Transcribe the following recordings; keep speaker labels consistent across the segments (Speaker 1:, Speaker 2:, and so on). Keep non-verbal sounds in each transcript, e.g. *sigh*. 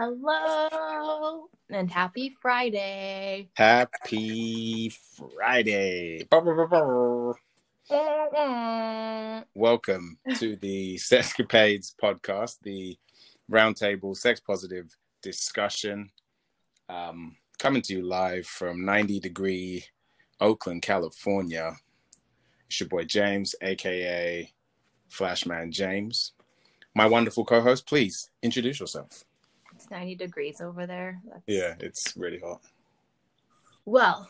Speaker 1: Hello and happy Friday.
Speaker 2: Happy Friday. Welcome to the Sexcapades podcast, the roundtable sex positive discussion. Um, coming to you live from 90 degree Oakland, California. It's your boy James, aka Flashman James. My wonderful co host, please introduce yourself.
Speaker 1: It's 90 degrees over there. That's...
Speaker 2: Yeah, it's really hot.
Speaker 1: Well,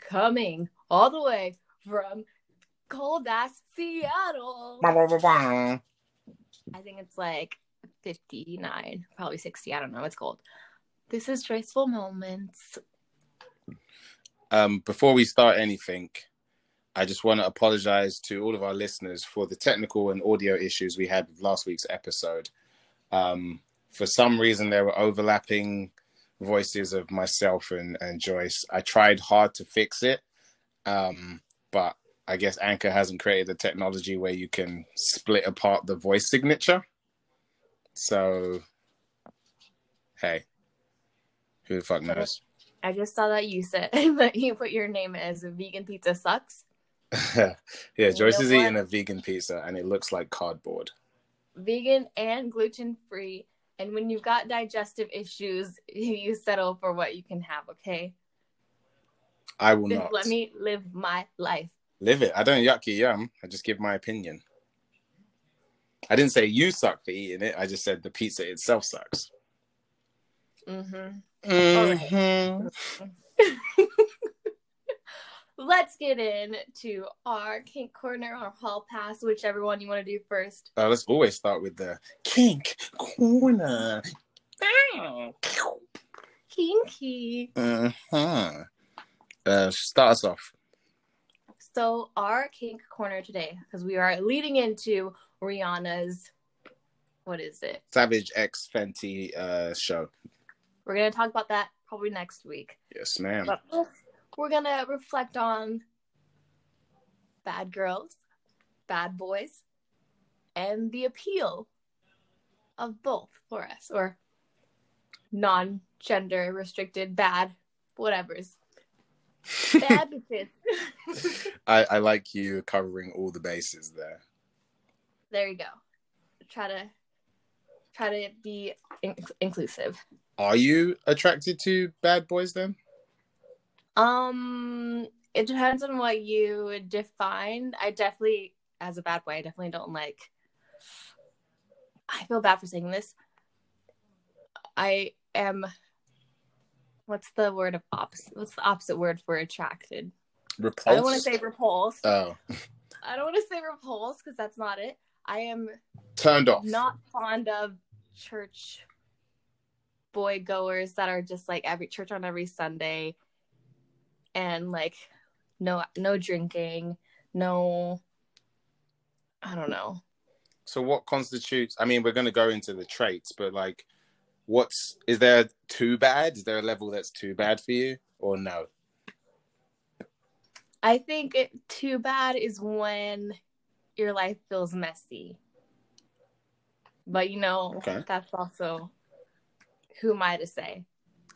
Speaker 1: coming all the way from cold ass Seattle. I think it's like 59, probably 60. I don't know. It's cold. This is Joyceful Moments.
Speaker 2: Um, before we start anything, I just want to apologize to all of our listeners for the technical and audio issues we had with last week's episode. Um, for some reason, there were overlapping voices of myself and, and Joyce. I tried hard to fix it, um, but I guess Anchor hasn't created the technology where you can split apart the voice signature. So, hey, who the fuck knows?
Speaker 1: I just saw that you said *laughs* that you put your name as vegan pizza sucks. *laughs*
Speaker 2: yeah, Joyce is eating a vegan pizza and it looks like cardboard.
Speaker 1: Vegan and gluten free. And when you've got digestive issues, *laughs* you settle for what you can have, okay?
Speaker 2: I will
Speaker 1: Just
Speaker 2: not.
Speaker 1: let me live my life.
Speaker 2: Live it. I don't yucky yum. I just give my opinion. I didn't say you suck for eating it. I just said the pizza itself sucks.
Speaker 1: Mm-hmm.
Speaker 2: Mm-hmm. *laughs*
Speaker 1: Let's get in to our kink corner or hall pass, whichever one you want to do first.
Speaker 2: Uh, let's always start with the kink corner.
Speaker 1: Kinky.
Speaker 2: Uh-huh. Uh, start us off.
Speaker 1: So our kink corner today, because we are leading into Rihanna's, what is it?
Speaker 2: Savage X Fenty uh, show.
Speaker 1: We're gonna talk about that probably next week.
Speaker 2: Yes, ma'am.
Speaker 1: But we're gonna reflect on bad girls, bad boys, and the appeal of both for us, or non-gender restricted bad whatever's *laughs* bad bitches. *laughs*
Speaker 2: I, I like you covering all the bases there.
Speaker 1: there you go. Try to try to be in- inclusive.
Speaker 2: Are you attracted to bad boys then?
Speaker 1: Um, it depends on what you define. I definitely, as a bad boy, I definitely don't like. I feel bad for saying this. I am. What's the word of opposite? What's the opposite word for attracted?
Speaker 2: Repulsed?
Speaker 1: I don't want to say repulsed.
Speaker 2: Oh, *laughs*
Speaker 1: I don't want to say repulsed because that's not it. I am
Speaker 2: turned off.
Speaker 1: not fond of church boy goers that are just like every church on every Sunday and like no no drinking, no I don't know.
Speaker 2: So what constitutes? I mean, we're going to go into the traits, but like, what's is there too bad? Is there a level that's too bad for you, or no?
Speaker 1: I think it too bad is when your life feels messy. But you know,
Speaker 2: Okay.
Speaker 1: that's also who am I to say?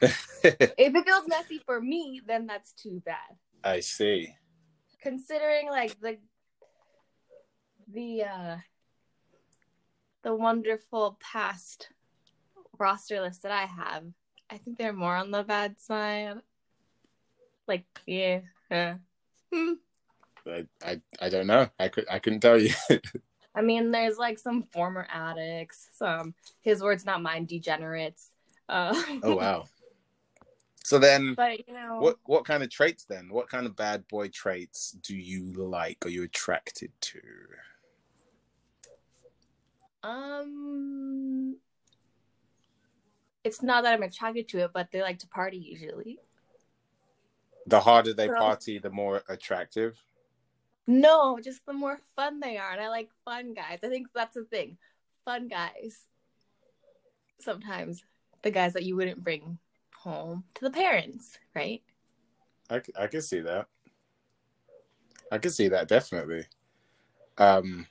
Speaker 1: *laughs* if it feels messy for me, then that's too bad.
Speaker 2: I see.
Speaker 1: considering like the the uh the wonderful past roster list that I have, I think they're more on the bad side. Like, yeah. hmm. *laughs*
Speaker 2: I, I I don't know. I could I couldn't tell you. *laughs*
Speaker 1: I mean, there's like some former addicts, some his words, not mine, degenerates. Uh,
Speaker 2: oh wow. So then,
Speaker 1: But you know,
Speaker 2: what what kind of traits then? What kind of bad boy traits do you like? Are you attracted to?
Speaker 1: um, it's not that I'm attracted to it, but they like to party usually.
Speaker 2: The harder they
Speaker 1: So-
Speaker 2: party, the more attractive.
Speaker 1: No, just the more fun they are. And I like fun guys. I think that's the thing. Fun guys. Sometimes the guys that you wouldn't bring home to the parents, right?
Speaker 2: I, I can see that. I can see that definitely. Um,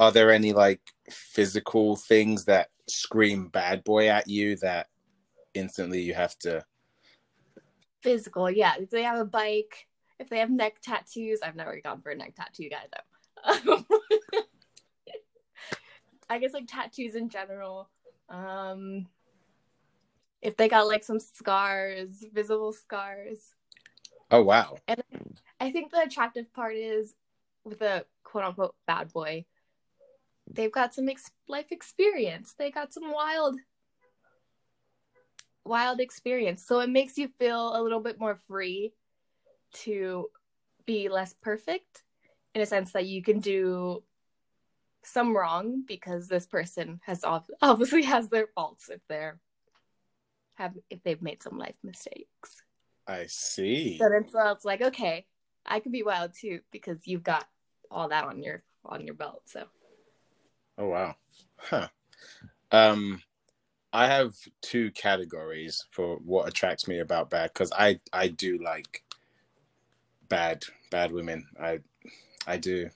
Speaker 2: are there any like physical things that scream bad boy at you that instantly you have to
Speaker 1: Physical, yeah. If they have a bike, if they have neck tattoos, I've never gone for a neck tattoo guy though. *laughs* I guess like tattoos in general. Um if they got like some scars, visible scars.
Speaker 2: Oh wow.
Speaker 1: And I think the attractive part is with a quote unquote bad boy, they've got some ex- life experience. They got some wild, wild experience. So it makes you feel a little bit more free to be less perfect in a sense that you can do some wrong because this person has obviously *laughs* has their faults if they're have if they've made some life mistakes.
Speaker 2: I see.
Speaker 1: So then so it's like, okay, I can be wild too because you've got all that on your on your belt. So.
Speaker 2: Oh wow, huh? Um, I have two categories for what attracts me about bad because I I do like bad bad women. I I do.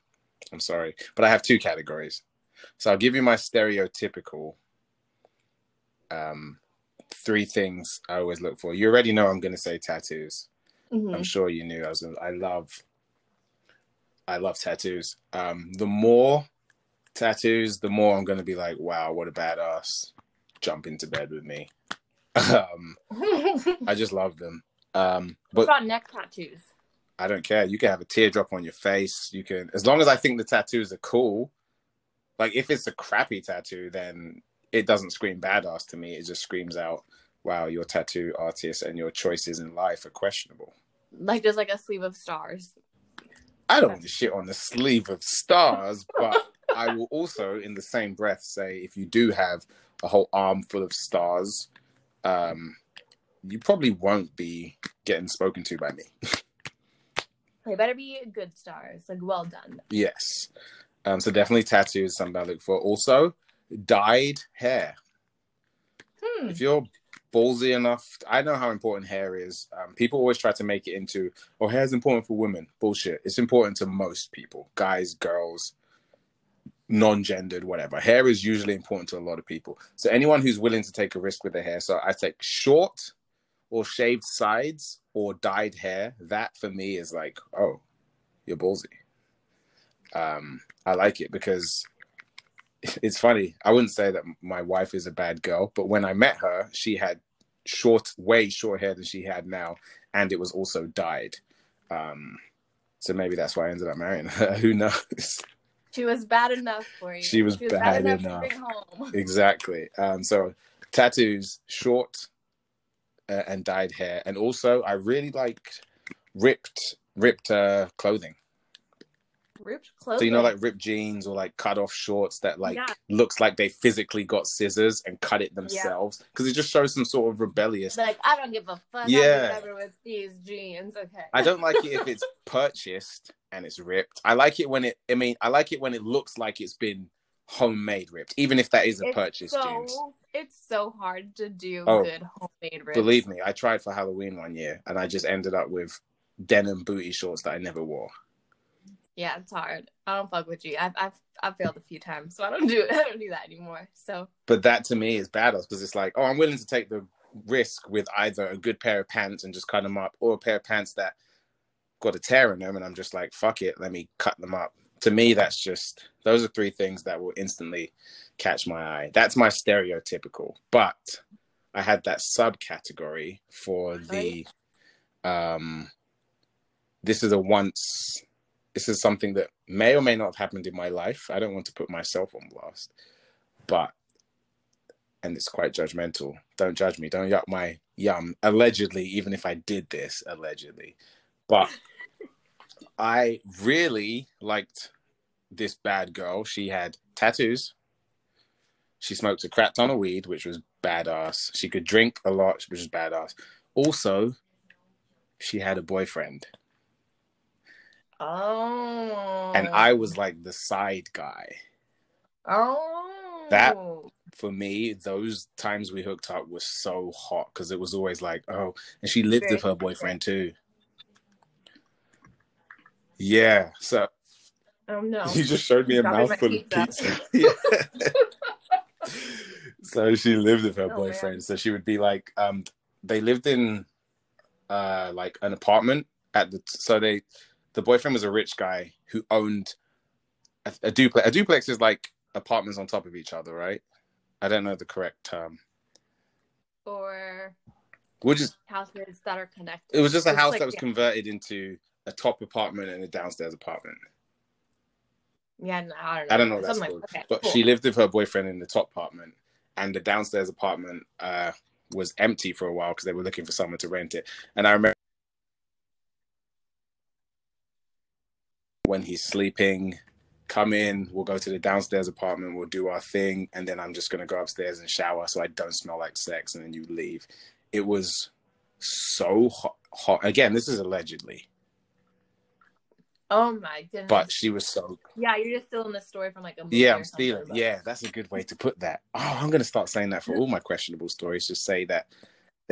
Speaker 2: I'm sorry, but I have two categories. So I'll give you my stereotypical um three things I always look for. You already know I'm going to say tattoos. Mm-hmm. I'm sure you knew I was. Gonna, I love. I love tattoos. Um, the more tattoos, the more I'm going to be like, wow, what a badass! Jump into bed with me. *laughs* um, *laughs* I just love them. Um,
Speaker 1: but what about neck tattoos?
Speaker 2: I don't care. You can have a teardrop on your face. You can, as long as I think the tattoos are cool. Like if it's a crappy tattoo, then it doesn't scream badass to me. It just screams out, "Wow, your tattoo artist and your choices in life are questionable."
Speaker 1: Like just like a sleeve of stars.
Speaker 2: I don't want to shit on the sleeve of stars, *laughs* but I will also, in the same breath, say if you do have a whole arm full of stars, um, you probably won't be getting spoken to by me. *laughs*
Speaker 1: they better be good stars, like well done.
Speaker 2: Yes. Um, so definitely tattoos, something I look for. Also, dyed hair. Hmm. If you're ballsy enough, I know how important hair is. Um, people always try to make it into, oh, hair is important for women. Bullshit. It's important to most people, guys, girls, non-gendered, whatever. Hair is usually important to a lot of people. So anyone who's willing to take a risk with their hair, so I take short or shaved sides or dyed hair. That for me is like, oh, you're ballsy. Um, I like it because it's funny. I wouldn't say that my wife is a bad girl, but when I met her, she had short, way short hair than she had now, and it was also dyed. Um, so maybe that's why I ended up marrying her. *laughs* Who knows?
Speaker 1: She was bad enough for you.
Speaker 2: She was, she was bad, bad, enough. enough. *laughs* exactly. Um, so tattoos, short uh, and dyed hair, and also I really liked ripped ripped uh, clothing
Speaker 1: ripped clothing.
Speaker 2: So you know, like ripped jeans or like cut off shorts that like yeah. looks like they physically got scissors and cut it themselves because yeah. it just shows some sort of rebellious.
Speaker 1: Like I don't give a fuck. Yeah, with these jeans. Okay.
Speaker 2: I don't like it if it's *laughs* purchased and it's ripped. I like it when it. I mean, I like it when it looks like it's been homemade ripped, even if that is a purchased so, jeans.
Speaker 1: It's so hard to do oh, good homemade ripped.
Speaker 2: Believe me, I tried for Halloween one year and I just ended up with denim booty shorts that I never wore.
Speaker 1: Yeah, it's hard. I don't fuck with you. I've I've I've failed a few times, so I don't do it. *laughs* I don't do that anymore. So.
Speaker 2: But that to me is badass because it's like, oh, I'm willing to take the risk with either a good pair of pants and just cut them up, or a pair of pants that got a tear in them, and I'm just like, fuck it, let me cut them up. To me, that's just those are three things that will instantly catch my eye. That's my stereotypical. But I had that subcategory for the um this is a once this is something that may or may not have happened in my life. I don't want to put myself on blast, but and it's quite judgmental. Don't judge me. Don't yuck my yum. Allegedly, even if I did this allegedly, but *laughs* I really liked this bad girl. She had tattoos. She smoked a crap ton of weed, which was badass. She could drink a lot, which was badass. Also, she had a boyfriend.
Speaker 1: Oh.
Speaker 2: And I was like the side guy.
Speaker 1: Oh.
Speaker 2: That for me, those times we hooked up was so hot because it was always like, oh, and she lived Very with her boyfriend too. Yeah. So.
Speaker 1: Oh no! *laughs*
Speaker 2: You just showed me a mouthful of pizza. *laughs* *laughs* yeah. so she lived with her
Speaker 1: Oh,
Speaker 2: boyfriend.
Speaker 1: man.
Speaker 2: So she would be like, um, they lived in uh like an apartment at the so they the boyfriend was a rich guy who owned a, a duplex. A duplex is like apartments on top of each other, right? I don't know the correct term.
Speaker 1: Or
Speaker 2: We'll just
Speaker 1: houses that are connected.
Speaker 2: it was just a
Speaker 1: It's
Speaker 2: house
Speaker 1: like-
Speaker 2: that was
Speaker 1: yeah.
Speaker 2: converted into a top apartment and a downstairs apartment.
Speaker 1: Yeah, no, I don't know.
Speaker 2: I don't know what that's called.
Speaker 1: like, okay,
Speaker 2: but
Speaker 1: cool.
Speaker 2: she lived with her boyfriend in the top apartment, and the downstairs apartment uh, was empty for a while because they were looking for someone to rent it. And I remember when he's sleeping, come in, we'll go to the downstairs apartment, we'll do our thing, and then I'm just gonna go upstairs and shower so I don't smell like sex, and then you leave. It was so hot. hot. Again, this is allegedly,
Speaker 1: Oh my goodness.
Speaker 2: but she was so
Speaker 1: yeah, you're just stealing the story from like a movie
Speaker 2: Yeah, I'm stealing.
Speaker 1: but-
Speaker 2: Yeah, that's a good way to put that. Oh, I'm gonna start saying that for *laughs* all my questionable stories. Just say that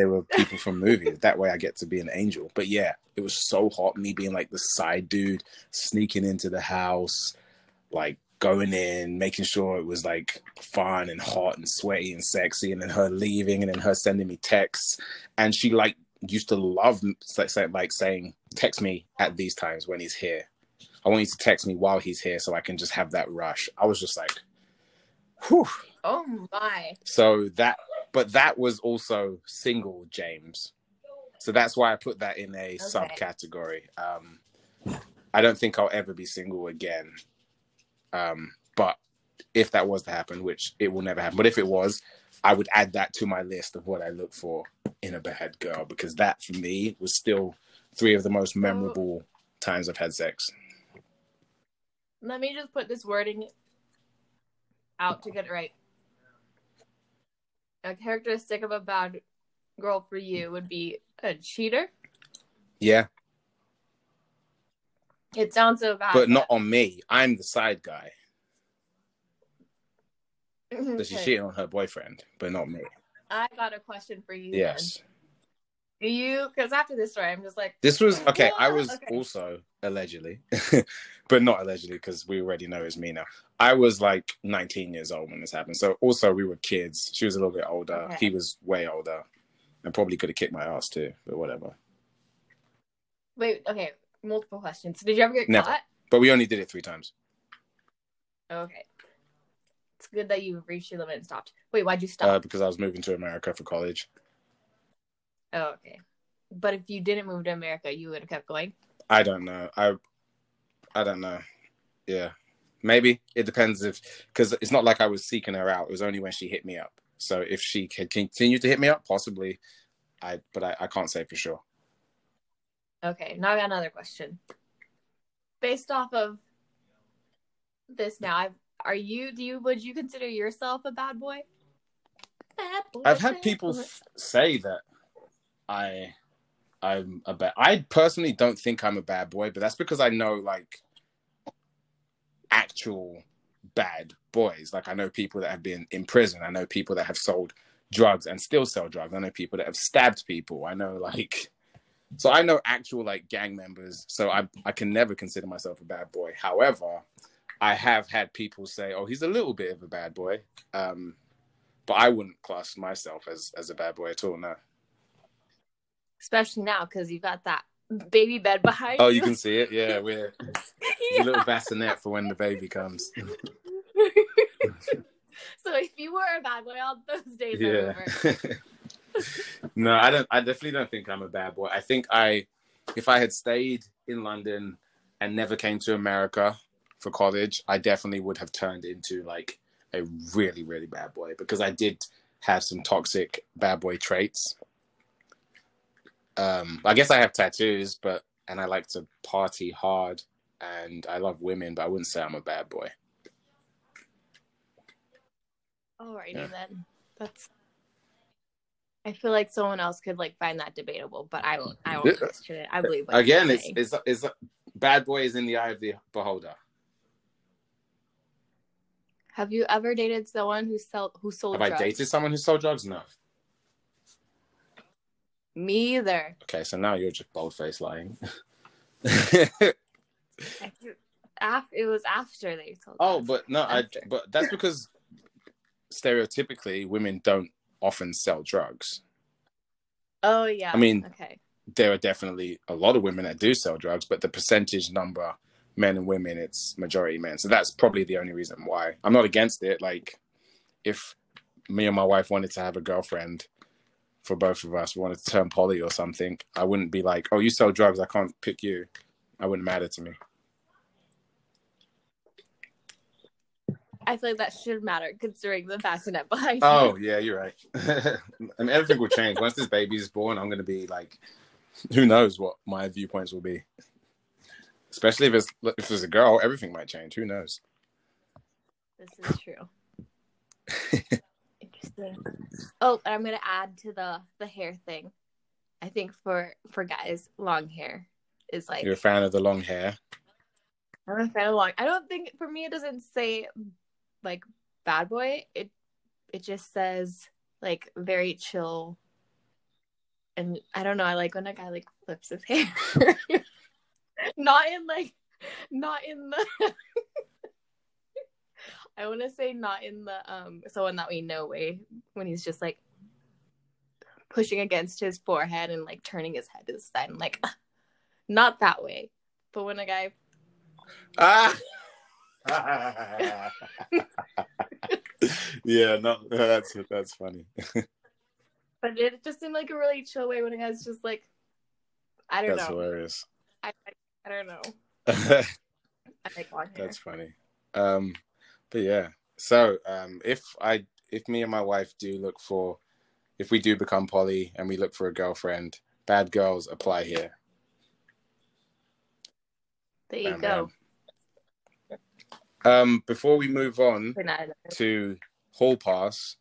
Speaker 2: they were people from movies. That way, I get to be an angel. But yeah, it was so hot. Me being like the side dude, sneaking into the house, like going in, making sure it was like fun and hot and sweaty and sexy, and then her leaving, and then her sending me texts, and she like used to love like like saying text me at these times when he's here. I want you to text me while he's here so I can just have that rush. I was just like, whew.
Speaker 1: Oh my.
Speaker 2: So that, but that was also single James. So that's why I put that in a subcategory. Um, I don't think I'll ever be single again. Um, but if that was to happen, which it will never happen, but if it was, I would add that to my list of what I look for in a bad girl because that for me was still three of the most memorable times I've had sex.
Speaker 1: Let me just put this wording out to get it right. A characteristic of a bad girl for you would be a cheater.
Speaker 2: Yeah,
Speaker 1: It sounds so bad.
Speaker 2: but not on me. I'm the side guy. *laughs* So she's
Speaker 1: Okay.
Speaker 2: cheating on her boyfriend, but not me.
Speaker 1: I got a question for you.
Speaker 2: Yes.
Speaker 1: Then. Do you? Because after this story, I'm just like,
Speaker 2: This was okay. I was
Speaker 1: Okay.
Speaker 2: also allegedly, *laughs* but not allegedly because we already know it's me now. I was like 19 years old when this happened. So also we were kids. She was a little bit older.
Speaker 1: Okay.
Speaker 2: He was way older, and probably could have kicked my ass too. But whatever.
Speaker 1: wait, okay, multiple questions. Did you ever get
Speaker 2: Never.
Speaker 1: caught?
Speaker 2: But we only did it three times.
Speaker 1: Okay. It's good that you reached your limit and stopped. Wait, why'd you stop?
Speaker 2: Uh, because I was moving to America for college.
Speaker 1: Oh, okay. But if you didn't move to America, you would have kept going.
Speaker 2: I don't know. I I don't know. Yeah. Maybe it depends if because it's not like I was seeking her out. It was only when she hit me up. So if she had continued to hit me up, possibly. I but I, I can't say for sure.
Speaker 1: Okay, now I got another question. Based off of this, now I've are you? Do you would you consider yourself a bad boy? Bad boy,
Speaker 2: I've had people f- say that I I'm a bad. I personally don't think I'm a bad boy, but that's because I know like actual bad boys. Like I know people that have been in prison. I know people that have sold drugs and still sell drugs. I know people that have stabbed people. I know like so I know actual like gang members. So I I can never consider myself a bad boy. However, I have had people say, "Oh, he's a little bit of a bad boy." Um, but I wouldn't class myself as as a bad boy at all. No.
Speaker 1: Especially now because you've got that baby bed behind you.
Speaker 2: Oh,
Speaker 1: you.
Speaker 2: you can see it. Yeah, *laughs* we're it's a little bassinet for when the baby comes. *laughs*
Speaker 1: so if you were a bad boy, all those days
Speaker 2: Yeah.
Speaker 1: over. *laughs*
Speaker 2: no, I don't. I definitely don't think I'm a bad boy. I think I, if I had stayed in London and never came to America for college, I definitely would have turned into like a really, really bad boy because I did have some toxic bad boy traits. Um, I guess I have tattoos, but and I like to party hard and I love women, but I wouldn't say I'm a bad boy.
Speaker 1: Alrighty
Speaker 2: Yeah.
Speaker 1: then. That's. I feel like someone else could like find that debatable, but I won't. I won't question it. I believe. What
Speaker 2: Again, it's,
Speaker 1: saying.
Speaker 2: it's it's bad boy is in the eye of the beholder.
Speaker 1: Have you ever dated someone who sell who sold
Speaker 2: Have I dated someone who sold drugs? No.
Speaker 1: Me either.
Speaker 2: Okay, so now you're just bold faced lying.
Speaker 1: It was after they sold.
Speaker 2: oh, but no, I but that's *laughs* because stereotypically women don't often sell drugs.
Speaker 1: Oh yeah.
Speaker 2: I mean,
Speaker 1: okay.
Speaker 2: There are definitely a lot of women that do sell drugs, but the percentage number, men and women, it's majority men. So that's probably the only reason why. I'm not against it. Like, if me and my wife wanted to have a girlfriend for both of us, we wanted to turn poly or something, I wouldn't be like, "Oh, you sell drugs, I can't pick you." I wouldn't matter to me.
Speaker 1: I feel like that should matter considering the bassinet behind *laughs*
Speaker 2: Oh yeah, you're right. *laughs* and everything will change once this baby is born. I'm gonna be like, who knows what my viewpoints will be. Especially if it's if there's a girl, everything might change. Who knows?
Speaker 1: This is true. *laughs* Oh, I'm gonna add to the the hair thing. I think for for guys, long hair is like
Speaker 2: you're a fan of the long hair.
Speaker 1: I'm a fan of long. I don't think for me it doesn't say like bad boy. It it just says like very chill. And I don't know. I like when a guy like flips his hair. *laughs* not in like, not in the. *laughs* I want to say not in the um someone that we know way when he's just like pushing against his forehead and like turning his head to the side and like *laughs* not that way. But when a guy
Speaker 2: ah *laughs* yeah, no, that's that's funny. *laughs*
Speaker 1: but it just seemed like a really chill way when a guy's just like, I don't
Speaker 2: that's
Speaker 1: know.
Speaker 2: hilarious.
Speaker 1: I, I, I don't know. I like.
Speaker 2: That's funny. Um, but yeah. So um, if I if me and my wife do look for if we do become poly and we look for a girlfriend, bad girls apply here.
Speaker 1: There you go.
Speaker 2: Um, before we move on to Hall Pass,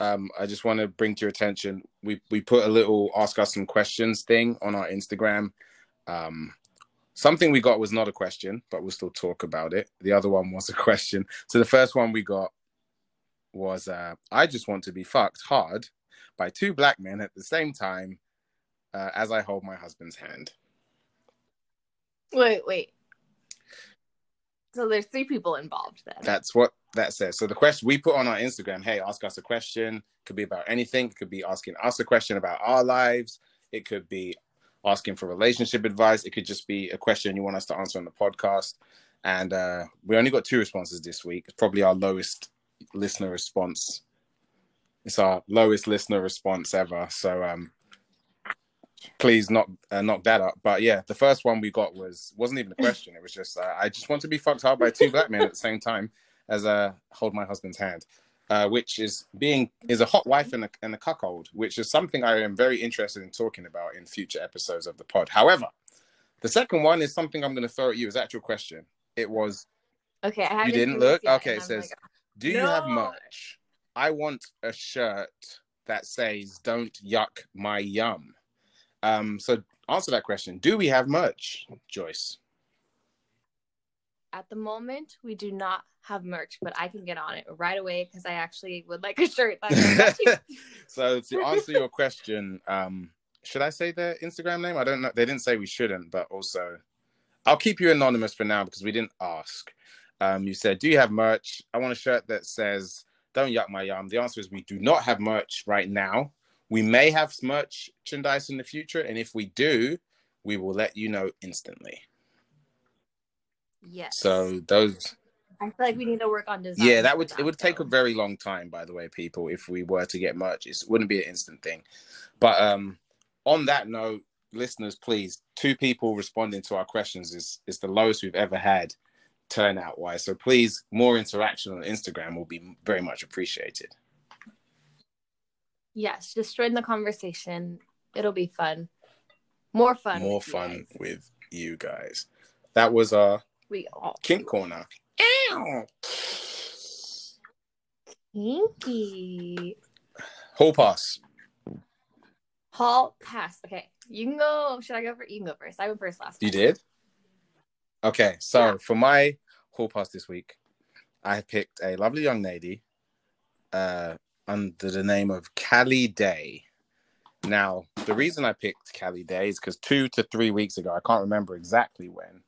Speaker 2: um, I just want to bring to your attention we we put a little ask us some questions thing on our Instagram. Um, something we got was not a question, but we'll still talk about it. The other one was a question. So the first one we got was uh, I just want to be fucked hard by two black men at the same time uh, as I hold my husband's hand.
Speaker 1: Wait, wait. So there's three people involved then.
Speaker 2: That's what that says. So the question we put on our Instagram, hey, ask us a question. Could be about anything. It could be asking us a question about our lives. It could be asking for relationship advice. It could just be a question you want us to answer on the podcast. And uh, we only got two responses this week. It's probably our lowest listener response. It's our lowest listener response ever. So um, please knock uh, knock that up. But yeah, the first one we got was wasn't even a question. It was just uh, I just want to be fucked hard by two black men at the same time as uh, hold my husband's hand, uh, which is being is a hot wife and a, and a cuckold, which is something I am very interested in talking about in future episodes of the pod. However, the second one is something I'm going to throw at you as actual question. It was
Speaker 1: okay. I
Speaker 2: you didn't look okay. It says, like, "Do no. you have merch? I want a shirt that says "Don't yuck my yum." Um, so answer that question. Do we have merch, Joyce?
Speaker 1: At the moment, we do not have merch, but I can get on it right away because I actually would like a shirt. *laughs*
Speaker 2: so to *laughs* answer your question, um, should I say their Instagram name? I don't know. They didn't say we shouldn't, but also I'll keep you anonymous for now because we didn't ask. Um, you said, "Do you have merch?" I want a shirt that says "Don't yuck my yum." The answer is we do not have merch right now. We may have merchandise in the future, and if we do, we will let you know instantly.
Speaker 1: Yes.
Speaker 2: So those.
Speaker 1: I feel like we need to work on design.
Speaker 2: Yeah, that would that, it would though. take a very long time, by the way, people. If we were to get merch, it wouldn't be an instant thing. But um, on that note, listeners, please, two people responding to our questions is is the lowest we've ever had turnout wise. So please, more interaction on Instagram will be very much appreciated.
Speaker 1: Yes, just join the conversation. It'll be fun. More fun.
Speaker 2: More fun with you guys. That was our
Speaker 1: we all
Speaker 2: kink corner.
Speaker 1: Ow. Kinky.
Speaker 2: Hall pass.
Speaker 1: Hall pass. Okay, you can go. Should I go for? You can go first. I went first last.
Speaker 2: Time. You did. Okay, so yeah. for my hall pass this week, I picked a lovely young lady. Uh, under the name of Callie Day. Now, the reason I picked Callie Day is because two to three weeks ago, I can't remember exactly when,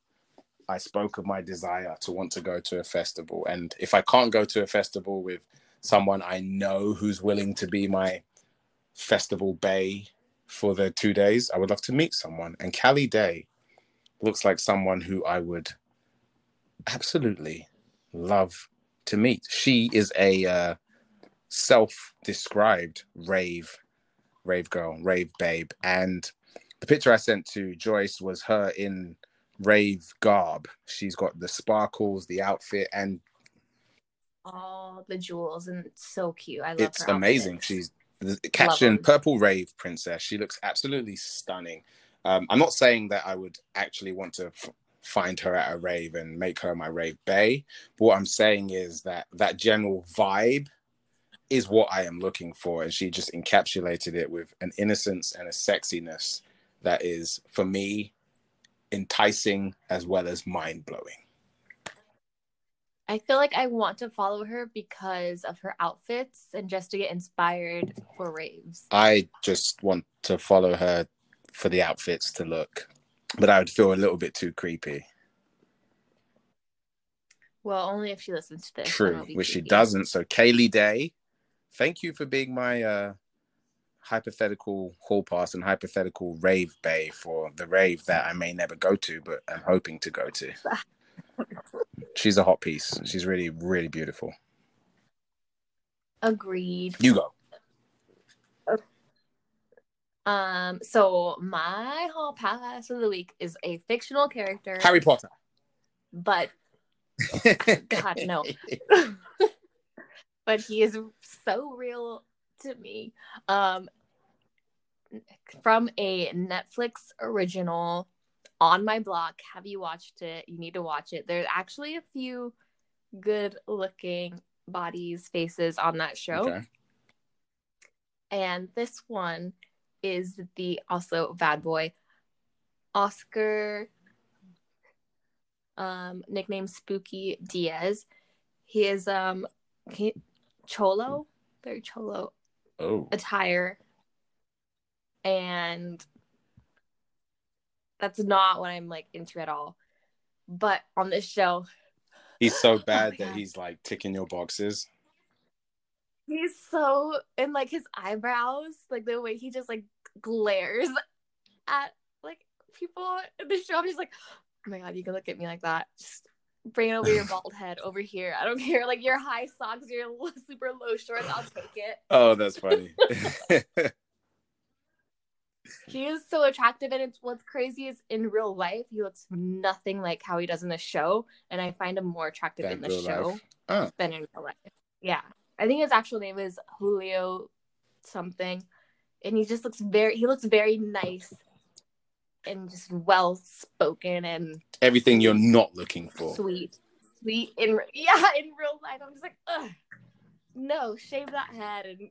Speaker 2: I spoke of my desire to want to go to a festival. And if I can't go to a festival with someone I know who's willing to be my festival bay for the two days, I would love to meet someone. And Callie Day looks like someone who I would absolutely love to meet. She is a uh, self-described rave, rave girl, rave babe, and the picture I sent to Joyce was her in rave garb. She's got the sparkles, the outfit, and
Speaker 1: all the jewels, and it's so cute. I love.
Speaker 2: It's amazing. She's caption purple rave princess. She looks absolutely stunning. Um, I'm not saying that I would actually want to f- find her at a rave and make her my rave bay. But what I'm saying is that that general vibe is what I am looking for. And she just encapsulated it with an innocence and a sexiness that is, for me, enticing as well as mind blowing.
Speaker 1: I feel like I want to follow her because of her outfits and just to get inspired for raves.
Speaker 2: I just want to follow her for the outfits to look, but I would feel a little bit too creepy.
Speaker 1: Well, only if she listens to this.
Speaker 2: True, which she doesn't. So, Kaylee Day, thank you for being my uh, hypothetical hall pass and hypothetical rave bay for the rave that I may never go to, but I'm hoping to go to. She's a hot piece. She's really, really beautiful.
Speaker 1: Agreed.
Speaker 2: You go.
Speaker 1: Um, so my hall pass of the week is a fictional character.
Speaker 2: Harry Potter.
Speaker 1: But *laughs* God no. *laughs* but he is so real to me. Um from a Netflix original on my block. Have you watched it? You need to watch it. There's actually a few good looking bodies, faces on that show. Okay. And this one is the also bad boy Oscar um nickname Spooky Diaz. He is um he, cholo, very cholo
Speaker 2: oh.
Speaker 1: attire. And that's not what I'm like into at all. But on this show,
Speaker 2: he's so *laughs* oh bad oh that God. he's like ticking your boxes.
Speaker 1: He's so and like his eyebrows, like the way he just like glares at like people in the show. I'm just like, oh my God, you can look at me like that. Just bring it over your *laughs* bald head over here. I don't care. Like your high socks, your *laughs* super low shorts, I'll take it.
Speaker 2: Oh, that's funny.
Speaker 1: He is so attractive and it's what's crazy is in real life he looks nothing like how he does in the show and i find him more attractive in the show oh. than in real life. Yeah. I think his actual name is julio something and he just looks very he looks very nice and just well spoken and
Speaker 2: everything you're not looking for.
Speaker 1: Sweet. Sweet in *laughs* yeah in real life. I'm just like Ugh. no shave that head and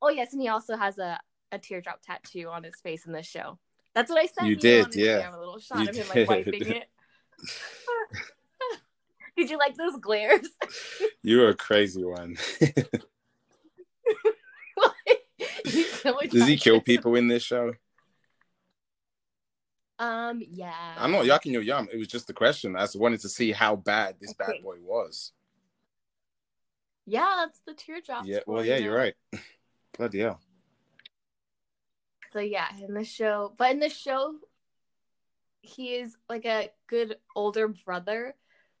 Speaker 1: oh yes and he also has a a teardrop tattoo on his face in this show. That's what I said.
Speaker 2: You, you did, yeah.
Speaker 1: A little shot you of him did. like wiping it. *laughs* did you like those glares? *laughs*
Speaker 2: You're a crazy one. *laughs* so Does he kill people in this show?
Speaker 1: Um, yeah.
Speaker 2: I'm not yucking your yum. It was just the question. I just wanted to see how bad this okay. bad boy was.
Speaker 1: Yeah, that's the teardrop.
Speaker 2: Yeah, well, yeah, you're right. Bloody hell.
Speaker 1: So yeah, in the show, but in the show, he is like a good older brother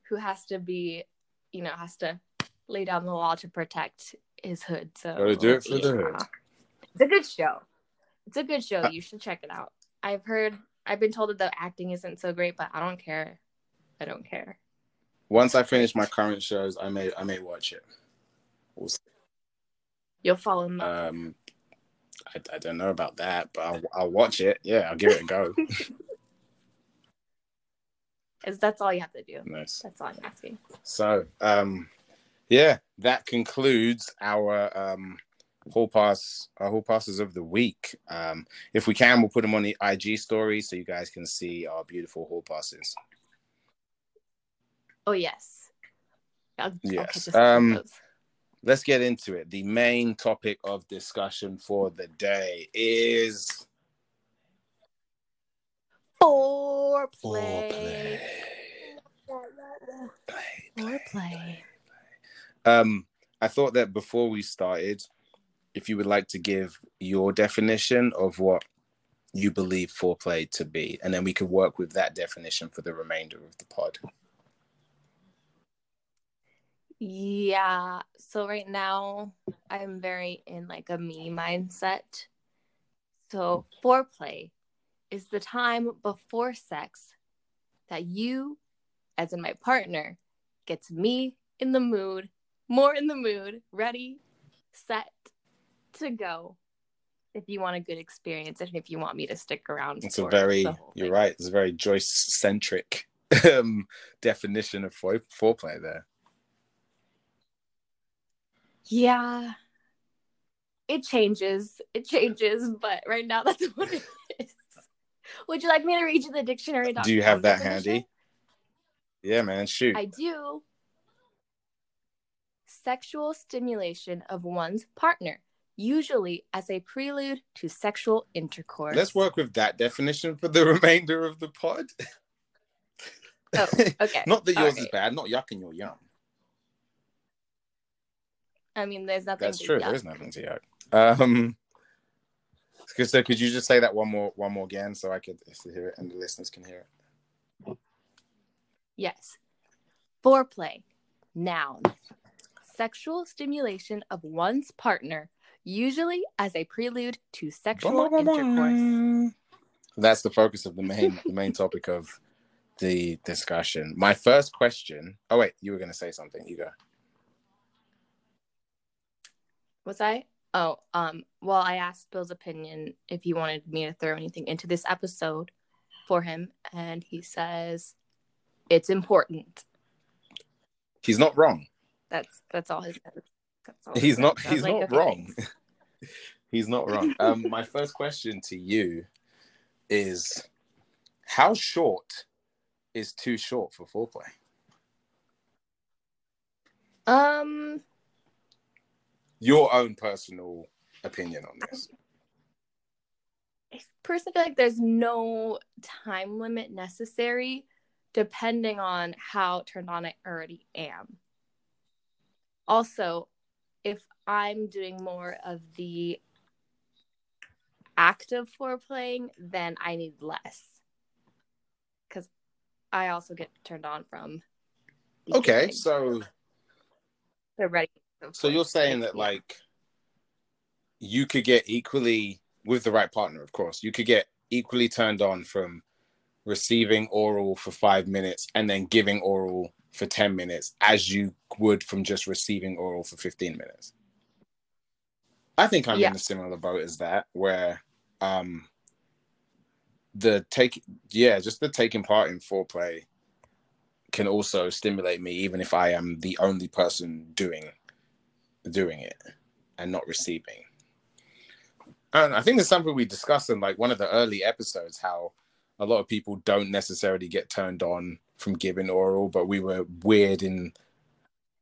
Speaker 1: who has to be, you know, has to lay down the law to protect his hood. So
Speaker 2: gotta do it for yeah. the hood.
Speaker 1: It's a good show. It's a good show. You should check it out. I've heard. I've been told that the acting isn't so great, but I don't care. I don't care.
Speaker 2: Once I finish my current shows, I may I may watch it.
Speaker 1: We'll You'll fall in love.
Speaker 2: Um, I, I don't know about that, but I'll, I'll watch it. Yeah, I'll give it a go. *laughs*
Speaker 1: Is that's all you have to do.
Speaker 2: Nice.
Speaker 1: That's all I'm asking.
Speaker 2: So, um, yeah, that concludes our um hall pass our hall passes of the week. Um, if we can, we'll put them on the IG story so you guys can see our beautiful hall passes.
Speaker 1: Oh yes.
Speaker 2: I'll, yes. I'll um, let's get into it. The main topic of discussion for the day is
Speaker 1: foreplay.
Speaker 2: Foreplay. Foreplay. Um, I thought that before we started, if you would like to give your definition of what you believe foreplay to be, and then we could work with that definition for the remainder of the pod.
Speaker 1: Yeah. So right now I'm very in like a me mindset. So foreplay is the time before sex that you, as in my partner, gets me in the mood, more in the mood, ready, set to go. If you want a good experience and if you want me to stick around.
Speaker 2: It's a very, you're right, it's a very Joyce centric *laughs* um, definition of fore- foreplay there.
Speaker 1: Yeah. It changes. It changes, but right now that's what it is. Would you like me to read you the dictionary?
Speaker 2: Do you have that
Speaker 1: definition?
Speaker 2: handy? Yeah, man, shoot.
Speaker 1: I do. Sexual stimulation of one's partner, usually as a prelude to sexual intercourse.
Speaker 2: Let's work with that definition for the *laughs* remainder of the pod.
Speaker 1: Oh, okay. *laughs*
Speaker 2: not that yours is bad, not yuck yucking your yum.
Speaker 1: I mean, there's nothing.
Speaker 2: That's
Speaker 1: to
Speaker 2: true.
Speaker 1: yuck.
Speaker 2: There is nothing to yuck. Um, so could you just say that one more, one more again, so I could hear it and the listeners can hear it?
Speaker 1: Yes. Foreplay, noun. Sexual stimulation of one's partner, usually as a prelude to sexual intercourse.
Speaker 2: That's the focus of the main, the main topic of the discussion. My first question. Oh wait, you were going to say something. You go.
Speaker 1: Was I? Oh, um, well, I asked Bill's opinion if he wanted me to throw anything into this episode for him, and he says it's important.
Speaker 2: He's not wrong.
Speaker 1: That's that's all his. That's all
Speaker 2: He's not.
Speaker 1: So I was
Speaker 2: He's
Speaker 1: like,
Speaker 2: not
Speaker 1: okay,
Speaker 2: wrong. *laughs* he's not wrong. Um, my first question to you is, how short is too short for foreplay?
Speaker 1: Um,
Speaker 2: Your own personal opinion on this.
Speaker 1: I personally feel like there's no time limit necessary, depending on how turned on I already am. Also, if I'm doing more of the active foreplaying, then I need less. Because I also get turned on from.
Speaker 2: Okay, so
Speaker 1: they're ready.
Speaker 2: So you're saying that like you could get equally with the right partner, of course, you could get equally turned on from receiving oral for five minutes and then giving oral for 10 minutes as you would from just receiving oral for 15 minutes. I think I'm
Speaker 1: Yeah.
Speaker 2: in a similar boat as that, where um the take yeah, just the taking part in foreplay can also stimulate me even if I am the only person doing doing it and not receiving. And I think it's something we discussed in like one of the early episodes how a lot of people don't necessarily get turned on from giving oral, but we were weird in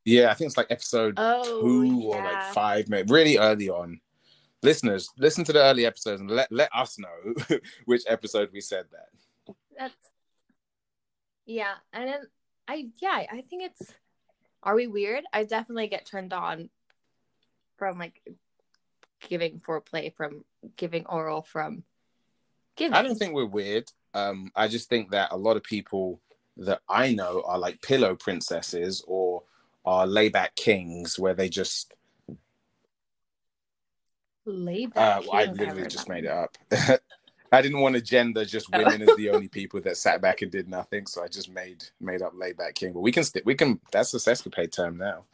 Speaker 2: yeah, I think it's like episode
Speaker 1: Oh,
Speaker 2: two or like five, maybe really early on. Listeners, listen to the early episodes and let, let us know *laughs* which episode we said that.
Speaker 1: That's yeah, and then I yeah, I think it's are we weird? I definitely get turned on from like giving foreplay, from giving oral, from giving.
Speaker 2: I don't think we're weird. Um, I just think that a lot of people that I know are like pillow princesses or are layback kings, where they just.
Speaker 1: lay
Speaker 2: Uh. I literally just made it up. *laughs* I didn't want to gender just *laughs* women as the only people that sat back and did nothing, so I just made made up layback king. But we can st- we can that's a sexcapade term now.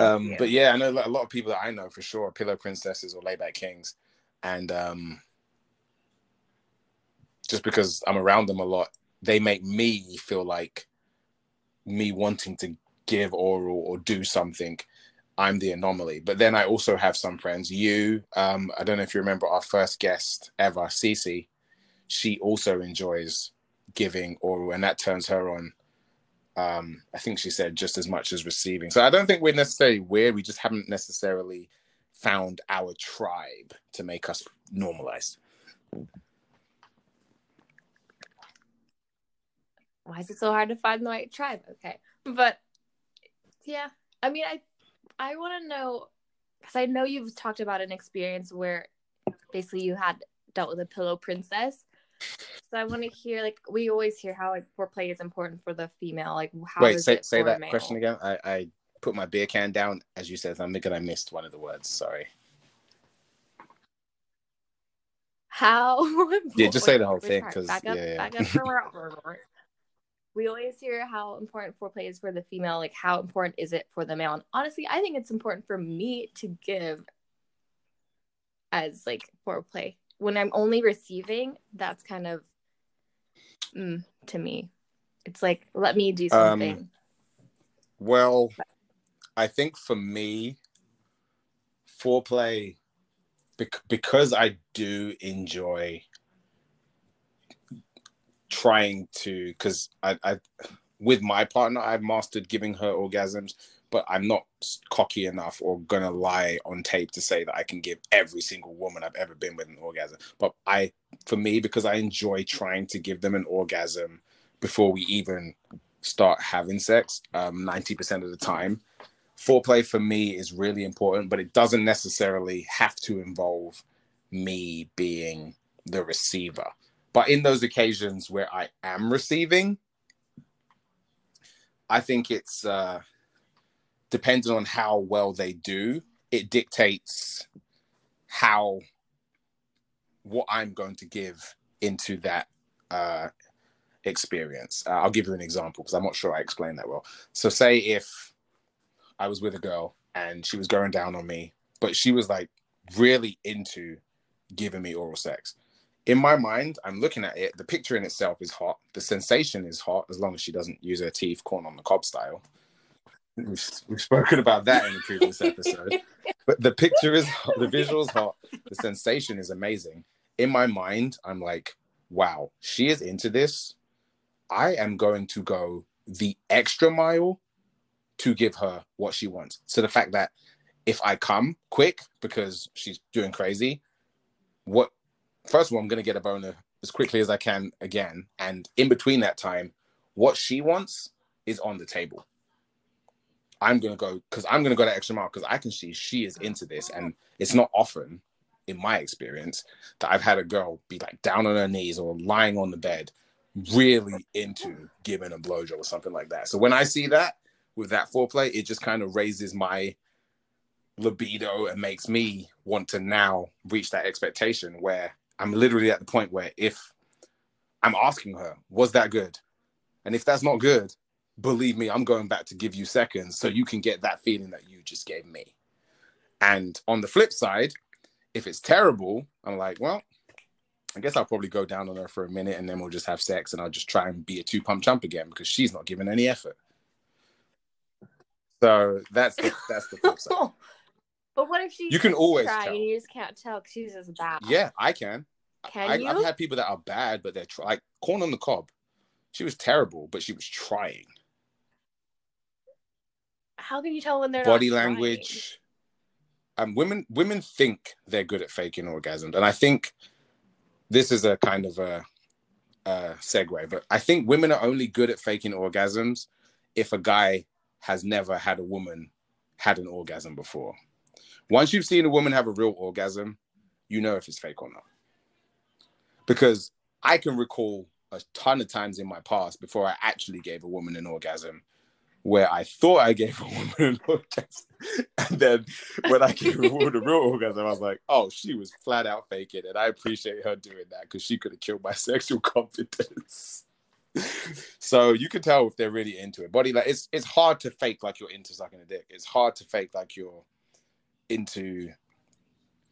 Speaker 2: Um but yeah i know a lot of people that i know for sure are pillow princesses or layback kings and um just because i'm around them a lot they make me feel like me wanting to give oral or do something i'm the anomaly but then i also have some friends you um i don't know if you remember our first guest ever Cece. she also enjoys giving oral and that turns her on um, I think she said just as much as receiving. So I don't think we're necessarily weird. We just haven't necessarily found our tribe to make us normalized.
Speaker 1: Why is it so hard to find the right tribe? Okay, but yeah, I mean, I I want to know because I know you've talked about an experience where basically you had dealt with a pillow princess. So I want to hear like we always hear how like foreplay is important for the female. Like how
Speaker 2: Wait,
Speaker 1: is
Speaker 2: say say that question again. I, I put my beer can down as you said. I'm thinking I missed one of the words. Sorry.
Speaker 1: How? *laughs*
Speaker 2: Yeah, just say the whole thing, because
Speaker 1: back up,
Speaker 2: yeah, yeah. *laughs*
Speaker 1: we always hear how important foreplay is for the female. Like how important is it for the male? And honestly, I think it's important for me to give as like foreplay when I'm only receiving. That's kind of mm, to me. It's like let me do
Speaker 2: Um,
Speaker 1: something.
Speaker 2: Well, I think for me, foreplay, bec- because I do enjoy trying to, because I, I, with my partner, I've mastered giving her orgasms, but I'm not cocky enough or gonna lie on tape to say that I can give every single woman I've ever been with an orgasm. But I, for me, because I enjoy trying to give them an orgasm before we even start having sex, um, 90% of the time, foreplay for me is really important, but it doesn't necessarily have to involve me being the receiver. But in those occasions where I am receiving, I think it's uh, depending on how well they do, it dictates how what I'm going to give into that uh, experience. Uh, I'll give you an example because I'm not sure I explained that well. So, say if I was with a girl and she was going down on me, but she was like really into giving me oral sex. In my mind, I'm looking at it. The picture in itself is hot. The sensation is hot as long as she doesn't use her teeth, corn on the cob style. We've, we've spoken about that in the previous episode. But the picture is the visual's hot. The sensation is amazing. In my mind, I'm like, wow, she is into this. I am going to go the extra mile to give her what she wants. So the fact that if I come quick because she's doing crazy, what first of all, I'm gonna get a boner as quickly as I can again. And in between that time, what she wants is on the table. I'm gonna go because I'm gonna go that extra mile because I can see she is into this, and it's not often, in my experience, that I've had a girl be like down on her knees or lying on the bed, really into giving a blowjob or something like that. So when I see that with that foreplay, it just kind of raises my libido and makes me want to now reach that expectation where I'm literally at the point where if I'm asking her, was that good? And if that's not good, believe me, I'm going back to give you seconds so you can get that feeling that you just gave me. And on the flip side, if it's terrible, I'm like, well, I guess I'll probably go down on her for a minute and then we'll just have sex and I'll just try and be a two pump chump again because she's not giving any effort. So that's the, that's the flip side. *laughs*
Speaker 1: but what if she
Speaker 2: You can always
Speaker 1: try
Speaker 2: tell.
Speaker 1: and you just can't tell because she's just bad?
Speaker 2: Yeah, I can.
Speaker 1: Can
Speaker 2: I,
Speaker 1: you?
Speaker 2: I've had people that are bad, but they're like corn on the cob. She was terrible, but she was trying.
Speaker 1: How can you tell when they're
Speaker 2: Body language. Um, women women think they're good at faking orgasms, and I think this is a kind of a, a segue. But I think women are only good at faking orgasms if a guy has never had a woman had an orgasm before. Once you've seen a woman have a real orgasm, you know if it's fake or not. Because I can recall a ton of times in my past before I actually gave a woman an orgasm where I thought I gave a woman an orgasm. And then when I gave a woman a real *laughs* orgasm, I was like, oh, she was flat out faking. And I appreciate her doing that because she could have killed my *laughs* sexual confidence. so you can tell if they're really into it. Body like it's it's hard to fake like you're into sucking a dick. It's hard to fake like you're into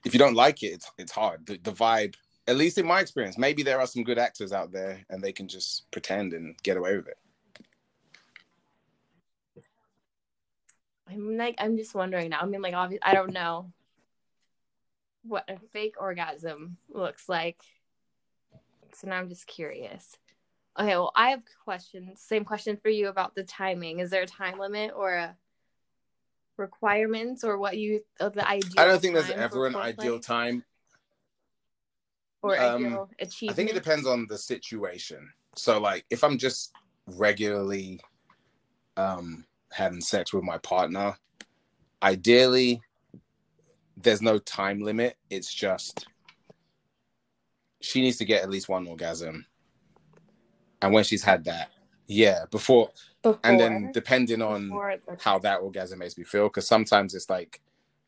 Speaker 2: if you don't like it, it's it's hard. The, the vibe, at least in my experience, maybe there are some good actors out there and they can just pretend and get away with it.
Speaker 1: I'm like, I'm just wondering now. I mean, like, obviously, I don't know what a fake orgasm looks like. So now I'm just curious. Okay, well, I have questions. Same question for you about the timing. Is there a time limit or a requirements or what you of the ideal?
Speaker 2: I don't think there's ever an ideal time.
Speaker 1: or
Speaker 2: um,
Speaker 1: ideal
Speaker 2: I think it depends on the situation. So like if I'm just regularly um having sex with my partner, ideally there's no time limit. It's just she needs to get at least one orgasm. And when she's had that, yeah, before,
Speaker 1: Before,
Speaker 2: and then depending on how that orgasm makes me feel, because sometimes it's like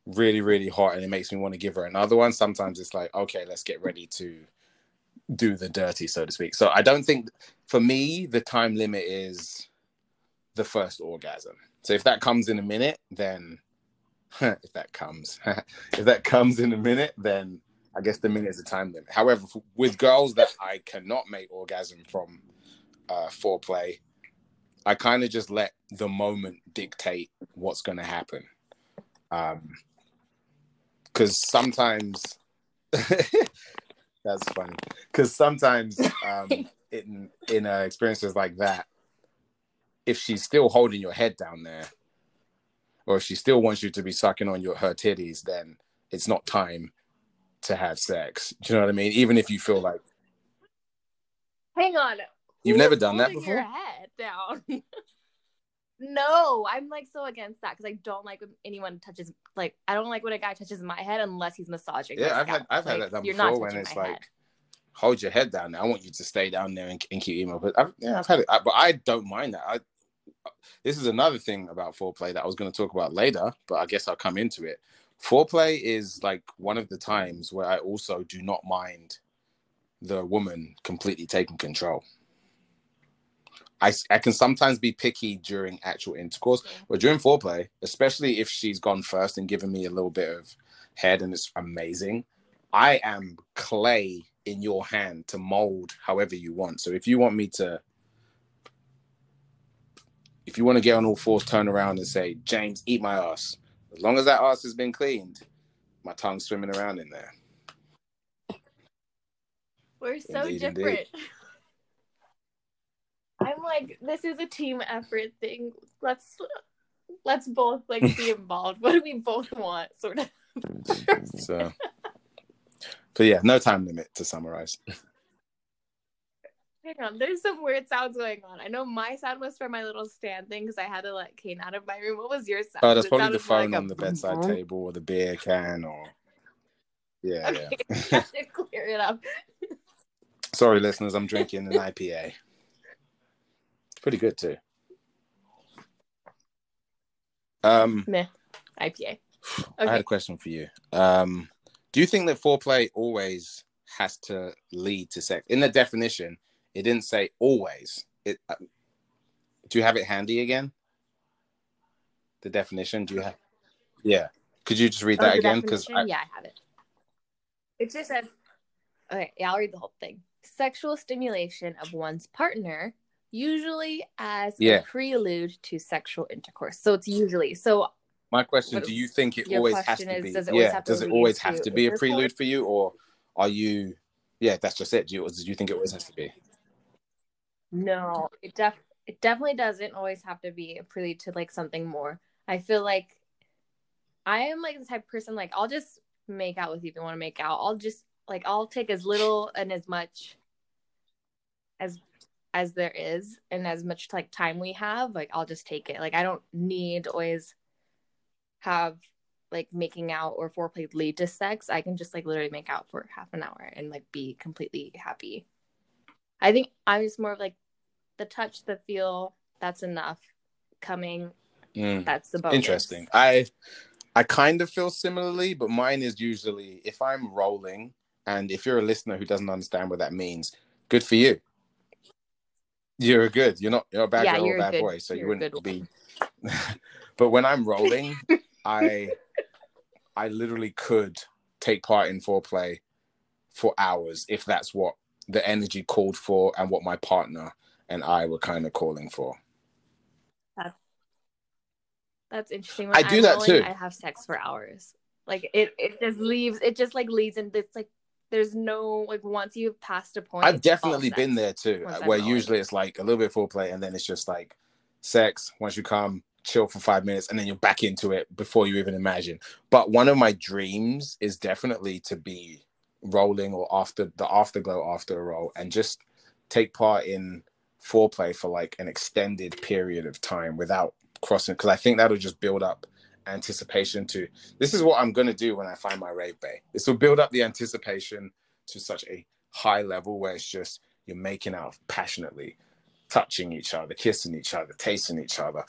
Speaker 2: really, really hot and it makes me want to give her another one. Sometimes it's like, okay, let's get ready to do the dirty, so to speak. So I don't think for me, the time limit is the first orgasm. So if that comes in a minute, then *laughs* if that comes, *laughs* if that comes in a minute, then I guess the minute is the time limit. However, with girls that I cannot make orgasm from uh, foreplay, I kind of just let the moment dictate what's going to happen. Um, because sometimes *laughs* that's funny. Because sometimes um, in in uh, experiences like that, if she's still holding your head down there, or if she still wants you to be sucking on your her titties, then it's not time to have sex. Do you know what I mean? Even if you feel like
Speaker 1: Hang on.
Speaker 2: You've never done that
Speaker 1: holding Your
Speaker 2: before?
Speaker 1: head down. *laughs* no, I'm like so against that because I don't like when anyone touches. Like, I don't like when a guy touches my head unless he's massaging.
Speaker 2: yeah, I've had
Speaker 1: scalp.
Speaker 2: I've had
Speaker 1: Like,
Speaker 2: that done before
Speaker 1: not
Speaker 2: when it's like
Speaker 1: head.
Speaker 2: hold your head down. There. I want you to stay down there and, and keep emo. But I've, yeah, I've had it, I, but I don't mind that. I this is another thing about foreplay that I was going to talk about later, but I guess I'll come into it. Foreplay is like one of the times where I also do not mind the woman completely taking control. I, I can sometimes be picky during actual intercourse, but during foreplay, especially if she's gone first and given me a little bit of head and it's amazing, I am clay in your hand to mold however you want. So if you want me to, if you want to get on all fours, turn around and say, James, eat my ass. As long as that ass has been cleaned, my tongue's swimming around in there.
Speaker 1: We're so
Speaker 2: Indeed, indeed.
Speaker 1: different. *laughs* I'm like, this is a team effort thing. Let's let's both like be *laughs* involved. What do we both want? Sort of.
Speaker 2: So, but yeah, no time limit to summarize.
Speaker 1: Hang on, there's some weird sounds going on. I know my sound was from my little stand thing because I had to let Kane out of my room. What was your sound?
Speaker 2: Oh, that's
Speaker 1: It
Speaker 2: probably the phone
Speaker 1: like a
Speaker 2: on the bedside table or the beer can or *laughs* yeah,
Speaker 1: Okay,
Speaker 2: yeah. *laughs*
Speaker 1: To clear it up. *laughs*
Speaker 2: Sorry, listeners, I'm drinking an IPA. It's pretty good too. Um,
Speaker 1: Meh. IPA.
Speaker 2: I had a question for you. Um, do you think that foreplay always has to lead to sex? In the definition, it didn't say always. It. Uh, do you have it handy again? The definition. Do you have? Yeah. Could you just read
Speaker 1: Oh,
Speaker 2: that again? Because
Speaker 1: definition? yeah, I have it. It just says, okay, yeah, I'll read the whole thing. Sexual stimulation of one's partner, usually as
Speaker 2: Yeah.
Speaker 1: a prelude to sexual intercourse. So it's usually so.
Speaker 2: my question: Do you think it always has to
Speaker 1: is,
Speaker 2: be?
Speaker 1: does it
Speaker 2: yeah. does it always have
Speaker 1: to
Speaker 2: to be a prelude for you, or are you? Yeah, that's just it. Do you, do you think it always has to be?
Speaker 1: No, it def it definitely doesn't always have to be a prelude to like something more. I feel like I am like the type of person like I'll just make out with you if you want to make out. I'll just like I'll take as little and as much as as there is and as much like time we have, like I'll just take it. Like I don't need always have like making out or foreplay lead to sex. I can just like literally make out for half an hour and like be completely happy. I think I'm just more of like the touch, the feel. That's enough. Coming,
Speaker 2: Mm.
Speaker 1: that's the bonus.
Speaker 2: Interesting. I I kind of feel similarly, but mine is usually if I'm rolling, and if you're a listener who doesn't understand what that means, good for you. You're good. You're not. You're a bad
Speaker 1: Yeah,
Speaker 2: girl or bad
Speaker 1: good-
Speaker 2: boy, so you wouldn't be. *laughs* but when I'm rolling, *laughs* I I literally could take part in foreplay for hours if that's what the energy called for and what my partner and I were kind of calling for.
Speaker 1: That's interesting. When
Speaker 2: I do
Speaker 1: I'm
Speaker 2: that
Speaker 1: rolling,
Speaker 2: too.
Speaker 1: I have sex for hours. Like it, it just leaves. It just like leads into it's like there's no like once you've passed a point.
Speaker 2: I've definitely been there too, uh, where usually it's like a little bit of foreplay and then it's just like sex. Once you come, chill for five minutes, and then you're back into it before you even imagine. But one of my dreams is definitely to be rolling or after the afterglow after a roll and just take part in foreplay for like an extended period of time without crossing because I think that'll just build up anticipation to this is what I'm gonna do when I find my rave bay. This will build up the anticipation to such a high level where it's just you're making out passionately, touching each other, kissing each other, tasting each other,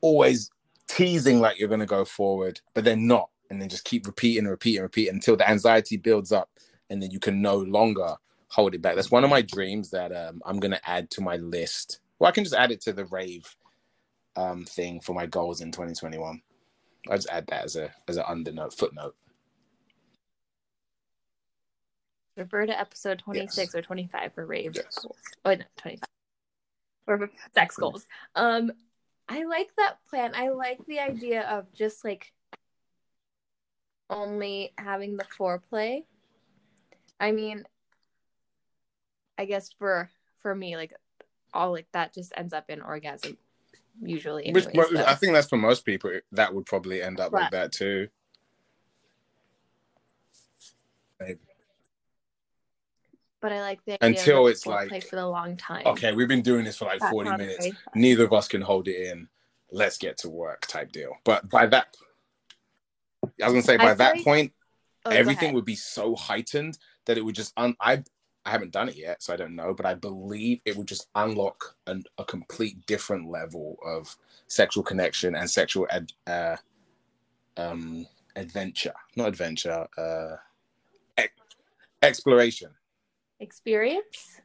Speaker 2: always teasing like you're gonna go forward, but then not, and then just keep repeating, and repeating, repeating until the anxiety builds up, and then you can no longer hold it back. That's one of my dreams that um, I'm gonna add to my list. Well, I can just add it to the rave um, thing for my goals in 2021. I just add that as a as an undernote footnote.
Speaker 1: Refer to episode 26
Speaker 2: Yes.
Speaker 1: or 25 for rave
Speaker 2: Yes.
Speaker 1: goals. Oh, no, 25. Or for sex goals. Um, I like that plan. I like the idea of just like only having the foreplay. I mean, I guess for for me, like all like that just ends up in orgasm usually.
Speaker 2: Which
Speaker 1: anyways, so.
Speaker 2: I think that's for most people. That would probably end up like that too. Maybe.
Speaker 1: But I like the
Speaker 2: Until it's like-
Speaker 1: for the long time.
Speaker 2: Okay, we've been doing this for like 40 minutes. Neither of us can hold it in. Let's get to work type deal. But by that, I was gonna say by that
Speaker 1: like-
Speaker 2: point,
Speaker 1: Oh,
Speaker 2: everything would be so heightened that it would just un- I I haven't done it yet, so I don't know, but I believe it would just unlock an, a complete different level of sexual connection and sexual ad, uh, um adventure, not adventure, uh, ex- exploration.
Speaker 1: experience.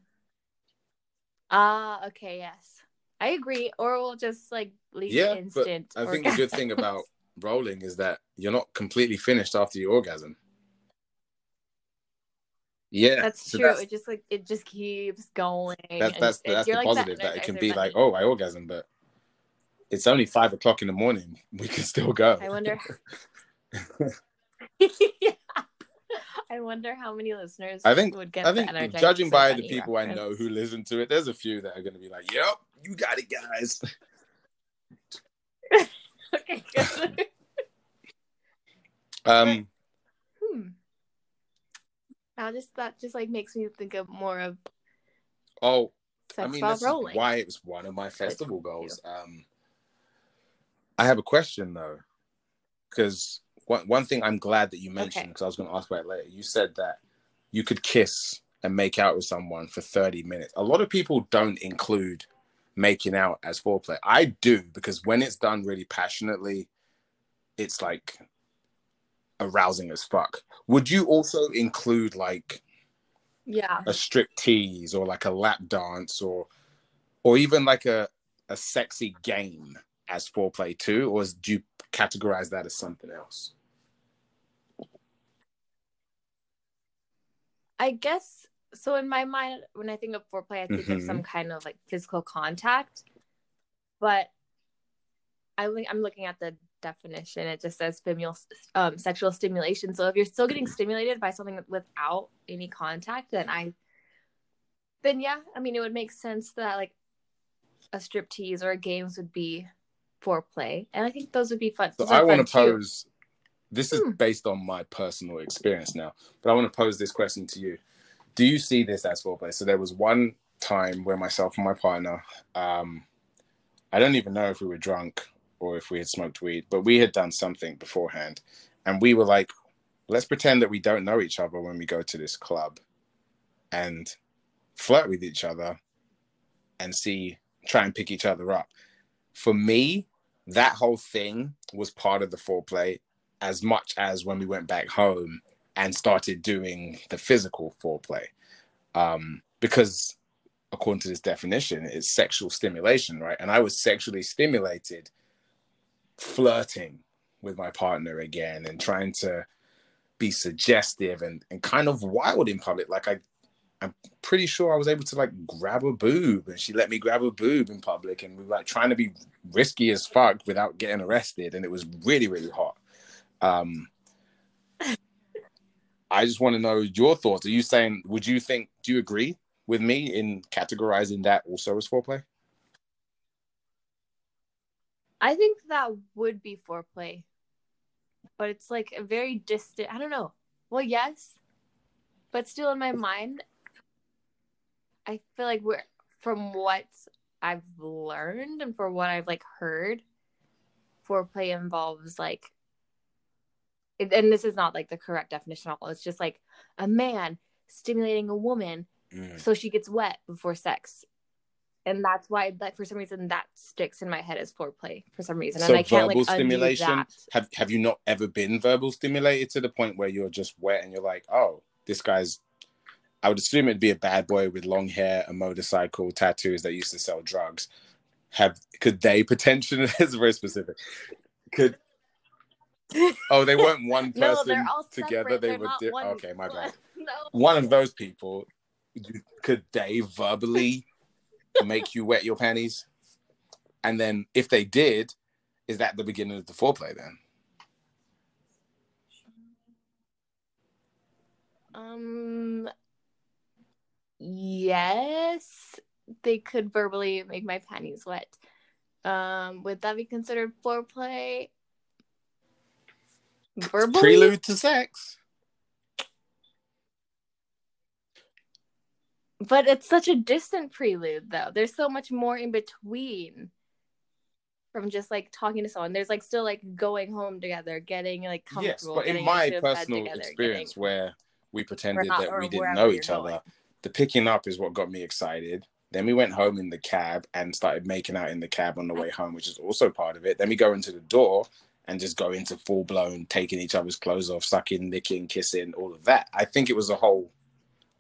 Speaker 1: Ah, okay, yes. I agree. Or we'll just like leave
Speaker 2: Yeah,
Speaker 1: it
Speaker 2: but
Speaker 1: instant.
Speaker 2: I think the good thing about *laughs* rolling is that you're not completely finished after your orgasm. Yeah,
Speaker 1: that's
Speaker 2: so
Speaker 1: true.
Speaker 2: That's,
Speaker 1: it just like it just keeps going.
Speaker 2: that's
Speaker 1: and
Speaker 2: that's,
Speaker 1: it-
Speaker 2: that's the
Speaker 1: like
Speaker 2: positive that it can be like, oh, I orgasm, but it's only five o'clock in the morning. *laughs* We can still go.
Speaker 1: I wonder. *laughs* I wonder how many listeners
Speaker 2: I think-
Speaker 1: would get.
Speaker 2: I think judging by the people I know who listen to it, there's a few that are going to be like, "Yep, you got it, guys." *laughs*
Speaker 1: okay, good.
Speaker 2: Um.
Speaker 1: Now, just that just like makes me think of more of
Speaker 2: oh, I mean,
Speaker 1: while
Speaker 2: this is
Speaker 1: rolling.
Speaker 2: why it was one of my festival goals. Um, I have a question though, because one one thing I'm glad that you mentioned
Speaker 1: Okay.
Speaker 2: because I was going to ask about it later. You said that you could kiss and make out with someone for 30 minutes. A lot of people don't include making out as foreplay. I do because when it's done really passionately, it's like arousing as fuck. Would you also include like
Speaker 1: Yeah.
Speaker 2: a strip tease or like a lap dance or or even like a a sexy game as foreplay too or is, do you categorize that as something else
Speaker 1: I guess so. In my mind, when I think of foreplay, I think of
Speaker 2: Mhm.
Speaker 1: some kind of like physical contact. But I I'm looking at the definition. It just says female um, sexual stimulation. So if you're still getting stimulated by something without any contact, then I, then yeah, I mean, it would make sense that like a strip tease or games would be foreplay, and I think those would be fun.
Speaker 2: so i want to
Speaker 1: too.
Speaker 2: pose this is
Speaker 1: Hmm.
Speaker 2: based on my personal experience now but i want to pose this question to you do you see this as foreplay so there was one time where myself and my partner um i don't even know if we were drunk or if we had smoked weed but we had done something beforehand. And we were like let's pretend that we don't know each other when we go to this club and flirt with each other and see try and pick each other up. For me that whole thing was part of the foreplay as much as when we went back home and started doing the physical foreplay. Um, because according to this definition it's sexual stimulation right? And i was sexually stimulated flirting with my partner again and trying to be suggestive and, and kind of wild in public. Like i i'm pretty sure i was able to like grab a boob and she let me grab a boob in public and we were like trying to be risky as fuck without getting arrested and it was really really hot. Um i just want to know your thoughts. Are you saying would you think do you agree with me in categorizing that also as foreplay
Speaker 1: I think that would be foreplay, but it's like a very distant. I don't know. Well, yes, but still in my mind, I feel like we're from what I've learned and for what I've like heard, foreplay involves like and this is not like the correct definition at all. It's just like a man stimulating a woman
Speaker 2: Mm.
Speaker 1: so she gets wet before sex. And that's why like for some reason that sticks in my head as foreplay for some reason.
Speaker 2: So
Speaker 1: and I can't
Speaker 2: verbal
Speaker 1: like
Speaker 2: stimulation.
Speaker 1: that.
Speaker 2: Have Have you not ever been verbal stimulated to the point where you're just wet and you're like, oh, this guy's. I would assume it'd be a bad boy with long hair, a motorcycle, tattoos that used to sell drugs. Have could they potentially? *laughs* It's very specific. Could *laughs* oh they weren't one
Speaker 1: No,
Speaker 2: person
Speaker 1: all
Speaker 2: together.
Speaker 1: separate.
Speaker 2: They
Speaker 1: They're
Speaker 2: were di-
Speaker 1: one-
Speaker 2: okay. My bad. *laughs*
Speaker 1: No.
Speaker 2: One of those people. Could they verbally make you wet your panties? And then if they did, is that the beginning of the foreplay then?
Speaker 1: Um yes, they could verbally make my panties wet. Um would that be considered foreplay? Verbally?
Speaker 2: Prelude to sex.
Speaker 1: But it's such a distant prelude though. There's so much more in between from just like talking to someone. There's like still like going home together, getting like comfortable Yes,
Speaker 2: but in my personal
Speaker 1: together,
Speaker 2: experience
Speaker 1: getting-
Speaker 2: where we pretended
Speaker 1: not-
Speaker 2: that we didn't know each
Speaker 1: going.
Speaker 2: other, the picking up is what got me excited. Then we went home in the cab and started making out in the cab on the way home, which is also part of it. Then we go into the door and just go into full blown taking each other's clothes off, sucking, licking, kissing, all of that. I think it was a whole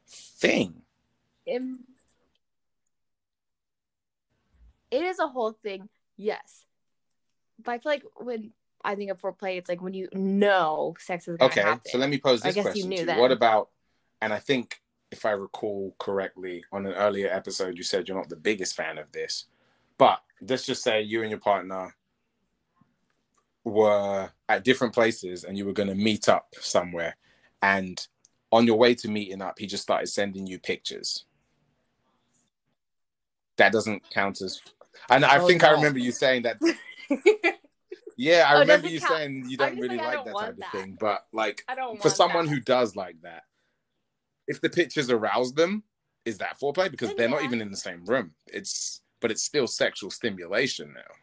Speaker 2: thing.
Speaker 1: It, it is a whole thing, yes. But I feel like when I think of foreplay, it's like when you know sex is
Speaker 2: Okay,
Speaker 1: happen.
Speaker 2: so let me pose
Speaker 1: I
Speaker 2: this
Speaker 1: you
Speaker 2: question
Speaker 1: knew
Speaker 2: to you.
Speaker 1: then.
Speaker 2: What about, and I think if I recall correctly, on an earlier episode, you said you're not the biggest fan of this, but let's just say you and your partner were at different places and you were going to meet up somewhere. And on your way to meeting up, he just started sending you pictures. That doesn't count as. And I
Speaker 1: Oh,
Speaker 2: think I remember you saying that *laughs* yeah, I
Speaker 1: Oh,
Speaker 2: remember you
Speaker 1: count.
Speaker 2: saying you don't really like
Speaker 1: don't
Speaker 2: that type of thing, but like for someone
Speaker 1: that.
Speaker 2: who does like that, if the pictures arouse them, is that foreplay? Because they're not even in the same room. It's but it's still sexual stimulation now.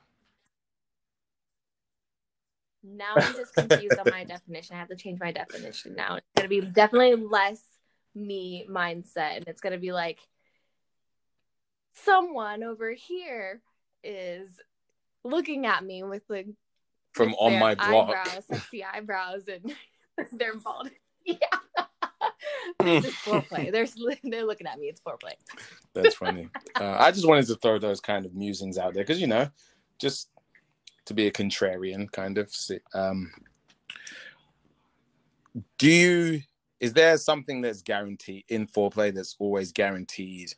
Speaker 1: Now I'm just confused on my *laughs* definition. I have to change my definition now. It's gonna be definitely less me mindset, and it's gonna be like someone over here is looking at me with like
Speaker 2: From
Speaker 1: with
Speaker 2: on my block.
Speaker 1: eyebrows, sexy eyebrows, and *laughs* they're bald. *laughs* Yeah, *laughs* is foreplay. They're they're looking at me. It's foreplay.
Speaker 2: That's funny. uh, I just wanted to throw those kind of musings out there because you know, just to be a contrarian kind of. Um, do you? Is there something that's guaranteed in foreplay that's always guaranteed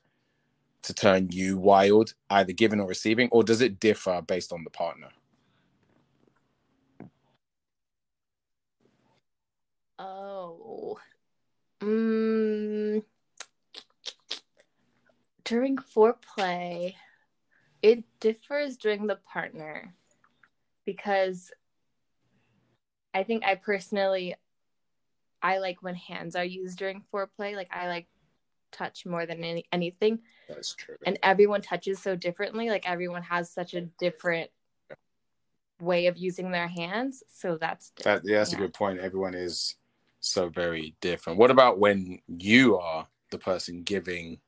Speaker 2: to turn you wild, either giving or receiving, or does it differ based on the partner?
Speaker 1: Oh. Mm, during foreplay, it differs during the partner because I think I personally I like when hands are used during foreplay. Like I like touch more than any, anything.
Speaker 2: That's true.
Speaker 1: And everyone touches so differently. Like everyone has such a different way of using their hands. So that's
Speaker 2: That, yeah, that's
Speaker 1: Yeah.
Speaker 2: a good point. Everyone is so very different. What about when you are the person giving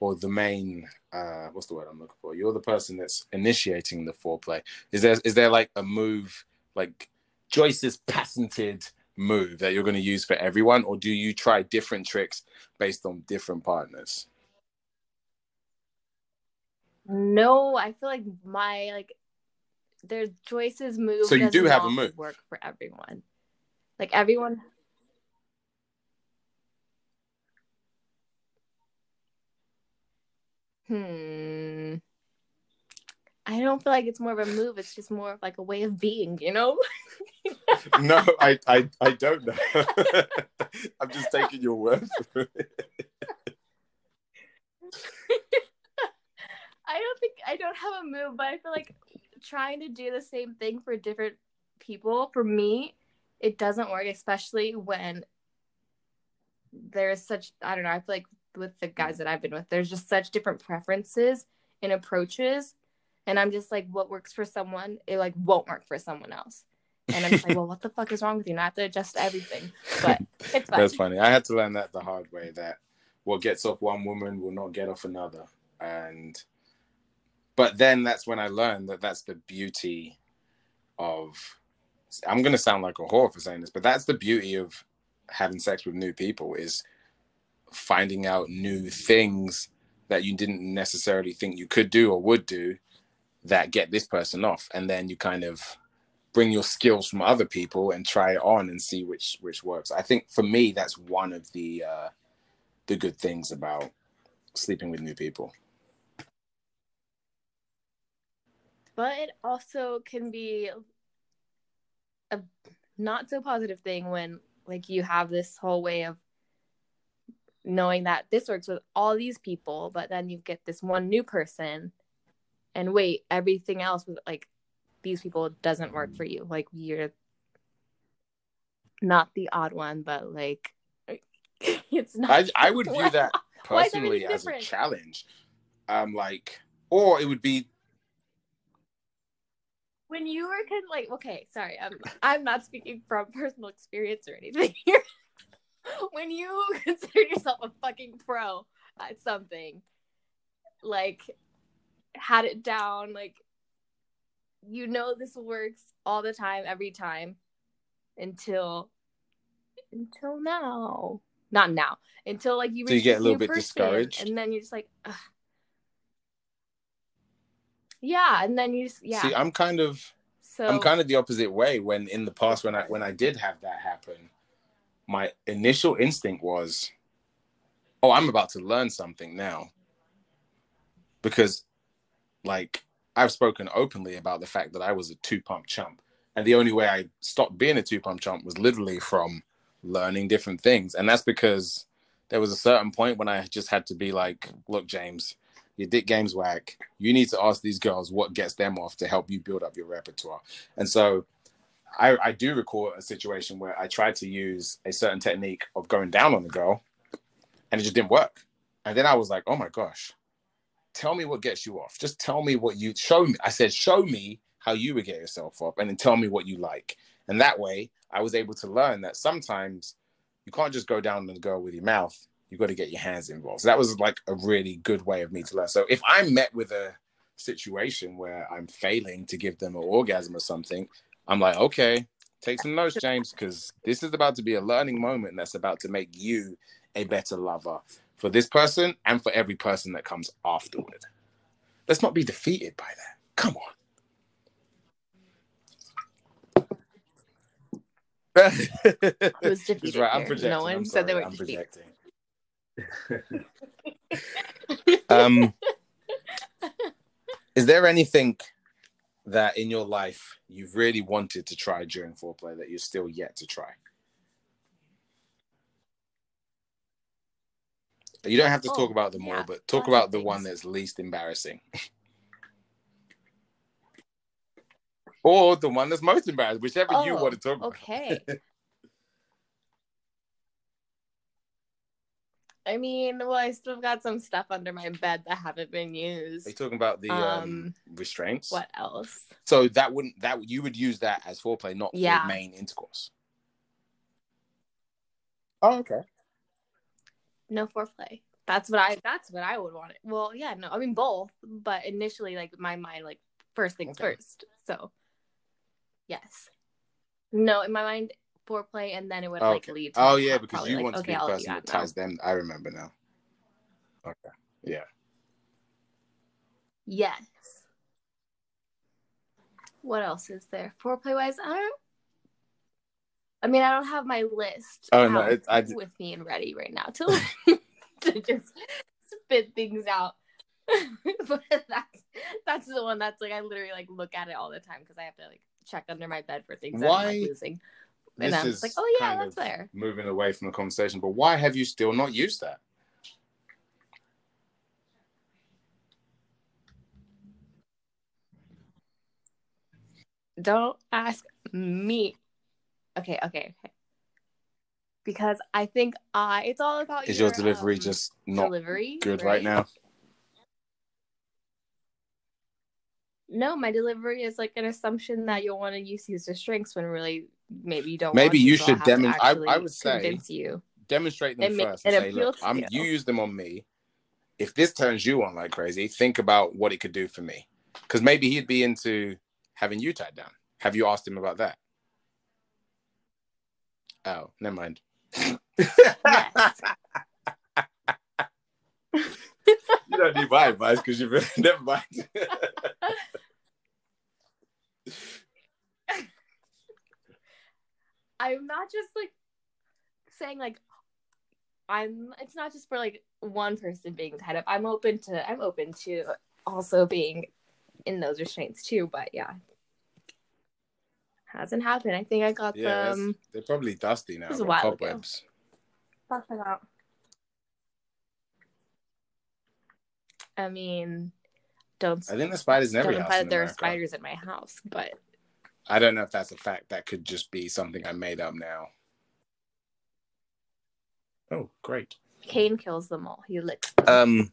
Speaker 2: or the main uh what's the word I'm looking for? You're the person that's initiating the foreplay. Is there is there like a move like Joyce's patented move that you're going to use for everyone or do you try different tricks based on different partners?
Speaker 1: No, I feel like my like there's Joyce's move.
Speaker 2: So you do have a move?
Speaker 1: Work for everyone. Like everyone. Hmm. I don't feel like it's more of a move. It's just more of like a way of being, you know? *laughs*
Speaker 2: no, I, I I don't know. *laughs* I'm just taking your word for it. *laughs*
Speaker 1: I don't think I don't have a move, but I feel like trying to do the same thing for different people, for me, it doesn't work, especially when there's such I don't know, I feel like with the guys that I've been with, there's just such different preferences and approaches. And I'm just like, what works for someone, it like won't work for someone else. And I'm just like, *laughs* well, what the fuck is wrong with you? And I have to adjust everything. *laughs* But it's fine.
Speaker 2: That's funny. I had to learn that the hard way that what gets off one woman will not get off another. And but then that's when I learned that that's the beauty of I'm gonna sound like a whore for saying this, but that's the beauty of having sex with new people is finding out new things that you didn't necessarily think you could do or would do that get this person off. And then you kind of bring your skills from other people and try it on and see which which works. I think for me that's one of the uh the good things about sleeping with new people.
Speaker 1: But it also can be a not so positive thing when like you have this whole way of knowing that this works with all these people but then you get this one new person and wait everything else with like these people doesn't work for you. Like you're not the odd one but like *laughs* it's not
Speaker 2: i, I would view that *laughs* personally as a challenge. Um like or it would be
Speaker 1: when you were kind of like okay sorry i'm i'm not speaking from *laughs* personal experience or anything here. When you consider yourself a fucking pro at something like had it down like you know this works all the time every time until until now. Not now. Until like you,
Speaker 2: so you get a little bit discouraged?
Speaker 1: and then you're just like Ugh. yeah and then you just yeah.
Speaker 2: See i'm kind of so i'm kind of the opposite way when in the past when i when i did have that happen my initial instinct was oh i'm about to learn something now. Because like I've spoken openly about the fact that I was a two pump chump. And the only way I stopped being a two pump chump was literally from learning different things. And that's because there was a certain point when I just had to be like, look, James, your dick game's whack. You need to ask these girls what gets them off to help you build up your repertoire. And so I, I do recall a situation where I tried to use a certain technique of going down on the girl and it just didn't work. And then I was like, oh my gosh, tell me what gets you off. Just tell me what you show me. I said, show me how you would get yourself off and then tell me what you like. And that way I was able to learn that sometimes you can't just go down and go with your mouth. You've got to get your hands involved. So that was like a really good way of me to learn. So if I'm met with a situation where I'm failing to give them an orgasm or something, I'm like, okay, take some notes, James, because this is about to be a learning moment that's about to make you a better lover for this person and for every person that comes afterward. Let's not be defeated by that. Come on.
Speaker 1: It was *laughs* defeated right. I'm projecting. No one
Speaker 2: I'm
Speaker 1: said
Speaker 2: sorry. they
Speaker 1: were
Speaker 2: I'm
Speaker 1: defeated.
Speaker 2: projecting. *laughs* um, is there anything that in your life you've really wanted to try during foreplay that you're still yet to try? You don't have to oh, talk about them yeah. all, but talk about the one that's least embarrassing. *laughs* or the one that's most embarrassing, whichever oh, you want to talk
Speaker 1: okay. about. Okay. *laughs* I mean, well, I still got some stuff under my bed that haven't been used.
Speaker 2: Are you talking about the um, um, restraints?
Speaker 1: What else?
Speaker 2: So that wouldn't that you would use that as foreplay, not yeah. for main intercourse. Oh, okay
Speaker 1: no foreplay. That's what I that's what I would want it. Well, yeah, no, I mean both, but initially like my mind like first things okay. first. So yes. No, in my mind foreplay and then it would like lead to.
Speaker 2: Oh yeah, because you like, want to okay, be the person that ties now. them. I remember now. Okay. Yeah.
Speaker 1: Yes. What else is there? Foreplay wise, I don't I mean, I don't have my list.
Speaker 2: Oh no, it, I
Speaker 1: with me and ready right now to *laughs* to just spit things out. *laughs* but that's that's the one that's like I literally like look at it all the time because I have to like check under my bed for things why, that I'm like, losing. And I'm just like, oh yeah, that's there.
Speaker 2: Moving away from the conversation, but why have you still not used that?
Speaker 1: Don't ask me okay, okay, okay. Because I think I it's all about
Speaker 2: is your, your delivery um, just not delivery good right, right now?
Speaker 1: No, my delivery is like an assumption that you'll want to use your strengths when really maybe you don't.
Speaker 2: Maybe
Speaker 1: want
Speaker 2: you should demonstrate. I, I would say
Speaker 1: convince you.
Speaker 2: demonstrate them
Speaker 1: and make
Speaker 2: first and say, look, I'm
Speaker 1: you.
Speaker 2: you use them on me. If this turns you on like crazy, think about what it could do for me. Because maybe he'd be into having you tied down. Have you asked him about that? Oh, never mind. *laughs* you don't need my advice because you've *laughs* never mind.
Speaker 1: I'm not just like saying like I'm it's not just for like one person being tied up. I'm open to I'm open to also being in those restraints too, but yeah. Hasn't happened. I think I got
Speaker 2: yeah,
Speaker 1: them
Speaker 2: they're probably dusty now.
Speaker 1: It was a while
Speaker 2: cobwebs.
Speaker 1: Fucking out. I mean, don't
Speaker 2: I think the spiders in every
Speaker 1: don't
Speaker 2: house.
Speaker 1: imply
Speaker 2: in
Speaker 1: that there are spiders in my house, but
Speaker 2: I don't know if that's a fact. That could just be something I made up now. Oh, great.
Speaker 1: Kane kills them all. He licks them.
Speaker 2: Um,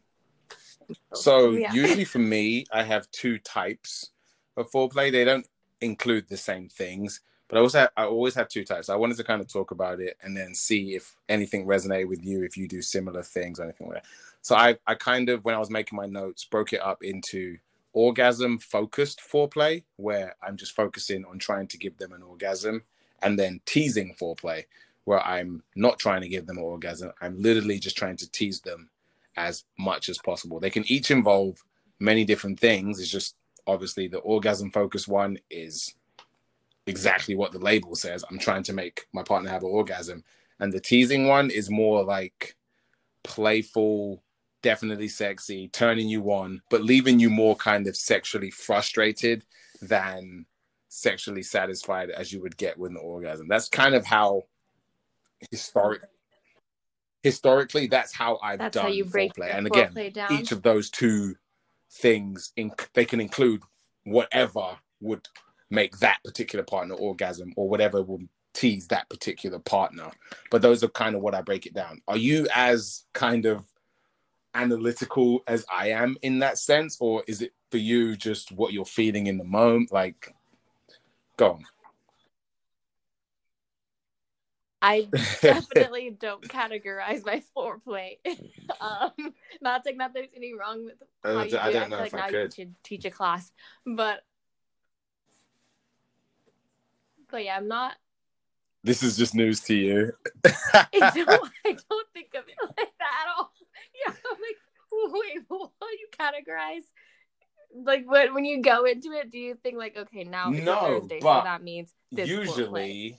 Speaker 2: so
Speaker 1: Yeah.
Speaker 2: usually for *laughs* me, I have two types of foreplay. They don't include the same things, but I also have, I always have two types. I wanted to kind of talk about it and then see if anything resonated with you, if you do similar things or anything like that. So I I kind of when I was making my notes broke it up into orgasm focused foreplay where I'm just focusing on trying to give them an orgasm and then teasing foreplay where I'm not trying to give them an orgasm. I'm literally just trying to tease them as much as possible. They can each involve many different things. It's just obviously the orgasm focused one is exactly what the label says. I'm trying to make my partner have an orgasm. And the teasing one is more like playful, definitely sexy, turning you on, but leaving you more kind of sexually frustrated than sexually satisfied as you would get with an orgasm. That's kind of how historic historically that's how I've
Speaker 1: That's
Speaker 2: done
Speaker 1: how you break
Speaker 2: foreplay. And again, each of those two things in, they can include whatever would make that particular partner orgasm or whatever would tease that particular partner. But those are kind of what i break it down. Are you as kind of analytical as i am in that sense or is it for you just what you're feeling in the moment? Like go on
Speaker 1: I *laughs* definitely don't categorize my foreplay. *laughs* um, not saying that there's any wrong with how
Speaker 2: Uh,
Speaker 1: you do
Speaker 2: I
Speaker 1: it.
Speaker 2: don't
Speaker 1: I
Speaker 2: know
Speaker 1: feel
Speaker 2: if
Speaker 1: like
Speaker 2: I
Speaker 1: now you should teach a class, but but yeah, I'm not.
Speaker 2: this is just news to you
Speaker 1: I *laughs* don't. I don't think of it like that at all. Yeah, I'm like, wait, what you categorize? Like when when you go into it, do you think like, okay, now it's
Speaker 2: No,
Speaker 1: Thursday, so that means
Speaker 2: usually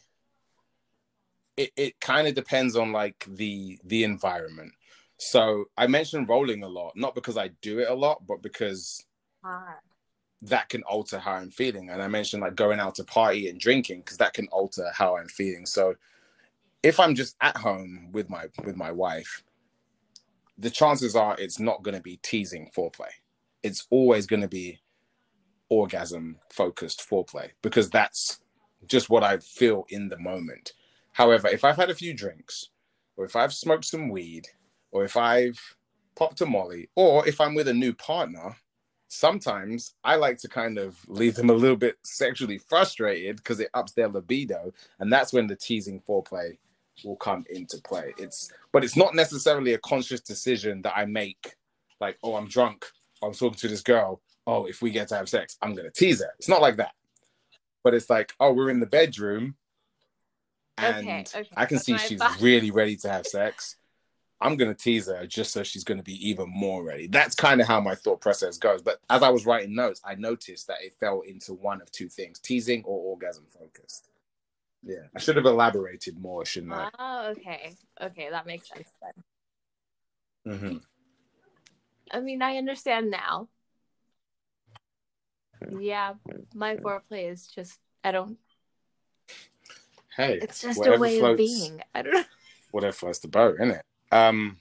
Speaker 2: it, it kind of depends on like the the environment. So i mentioned rolling a lot not because i do it a lot but because
Speaker 1: Ah,
Speaker 2: that can alter how i'm feeling. And i mentioned like going out to party and drinking because that can alter how i'm feeling. So if i'm just at home with my with my wife the chances are it's not going to be teasing foreplay. It's always going to be orgasm focused foreplay because that's just what i feel in the moment however if i've had a few drinks or if i've smoked some weed or if i've popped a molly or if i'm with a new partner sometimes I like to kind of leave them a little bit sexually frustrated because it ups their libido, and that's when the teasing foreplay will come into play. It's but it's not necessarily a conscious decision that I make, like, oh, I'm drunk, I'm talking to this girl, oh, if we get to have sex, I'm gonna tease her. It's not like that. But it's like, oh, we're in the bedroom and
Speaker 1: Okay, okay,
Speaker 2: I can
Speaker 1: that's
Speaker 2: see she's
Speaker 1: thought.
Speaker 2: really ready to have sex. I'm gonna tease her just so she's gonna be even more ready. That's kind of how my thought process goes. But as I was writing notes, I noticed that it fell into one of two things: teasing or orgasm focused. Yeah, I should have elaborated more, shouldn't I?
Speaker 1: Oh, okay. Okay, that makes sense then.
Speaker 2: hmm
Speaker 1: I mean, I understand now. Yeah, my foreplay is just I don't
Speaker 2: Hey,
Speaker 1: it's just a way
Speaker 2: floats,
Speaker 1: of being. I don't know. *laughs*
Speaker 2: Whatever floats the boat, isn't it? Um,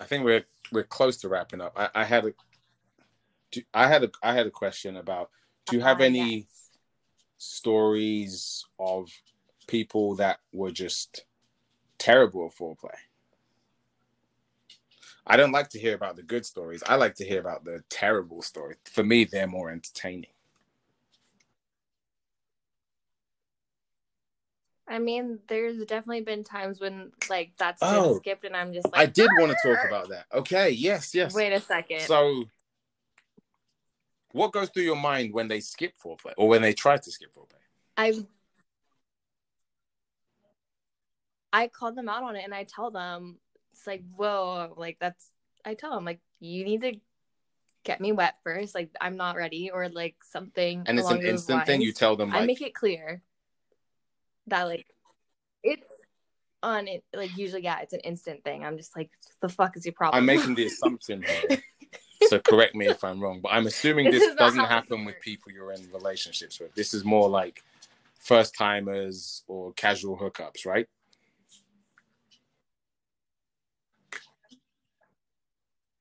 Speaker 2: I think we're we're close to wrapping up. I, I had a, do- I had a, I had a question about. Do you have
Speaker 1: Ah,
Speaker 2: any?
Speaker 1: yes.
Speaker 2: stories of people that were just terrible at foreplay. I don't like to hear about the good stories. I like to hear about the terrible stories. For me, they're more entertaining.
Speaker 1: I mean, there's definitely been times when like that's been
Speaker 2: Oh.
Speaker 1: skipped, and I'm just like,
Speaker 2: I did want to talk about that. Okay, yes, yes.
Speaker 1: Wait a second.
Speaker 2: So, what goes through your mind when they skip foreplay or when they try to skip foreplay?
Speaker 1: I I call them out on it, and I tell them it's like, whoa, like that's. I tell them like you need to get me wet first, like I'm not ready, or like something.
Speaker 2: And it's an instant thing. You tell them
Speaker 1: I make it clear that like it's on it. Like usually, yeah, it's an instant thing. I'm just like, the fuck is your problem?
Speaker 2: I'm making the assumption here. *laughs* so correct me if I'm wrong, but I'm assuming
Speaker 1: This
Speaker 2: this, doesn't happen with people you're in relationships with. This is more like first timers or casual hookups, right?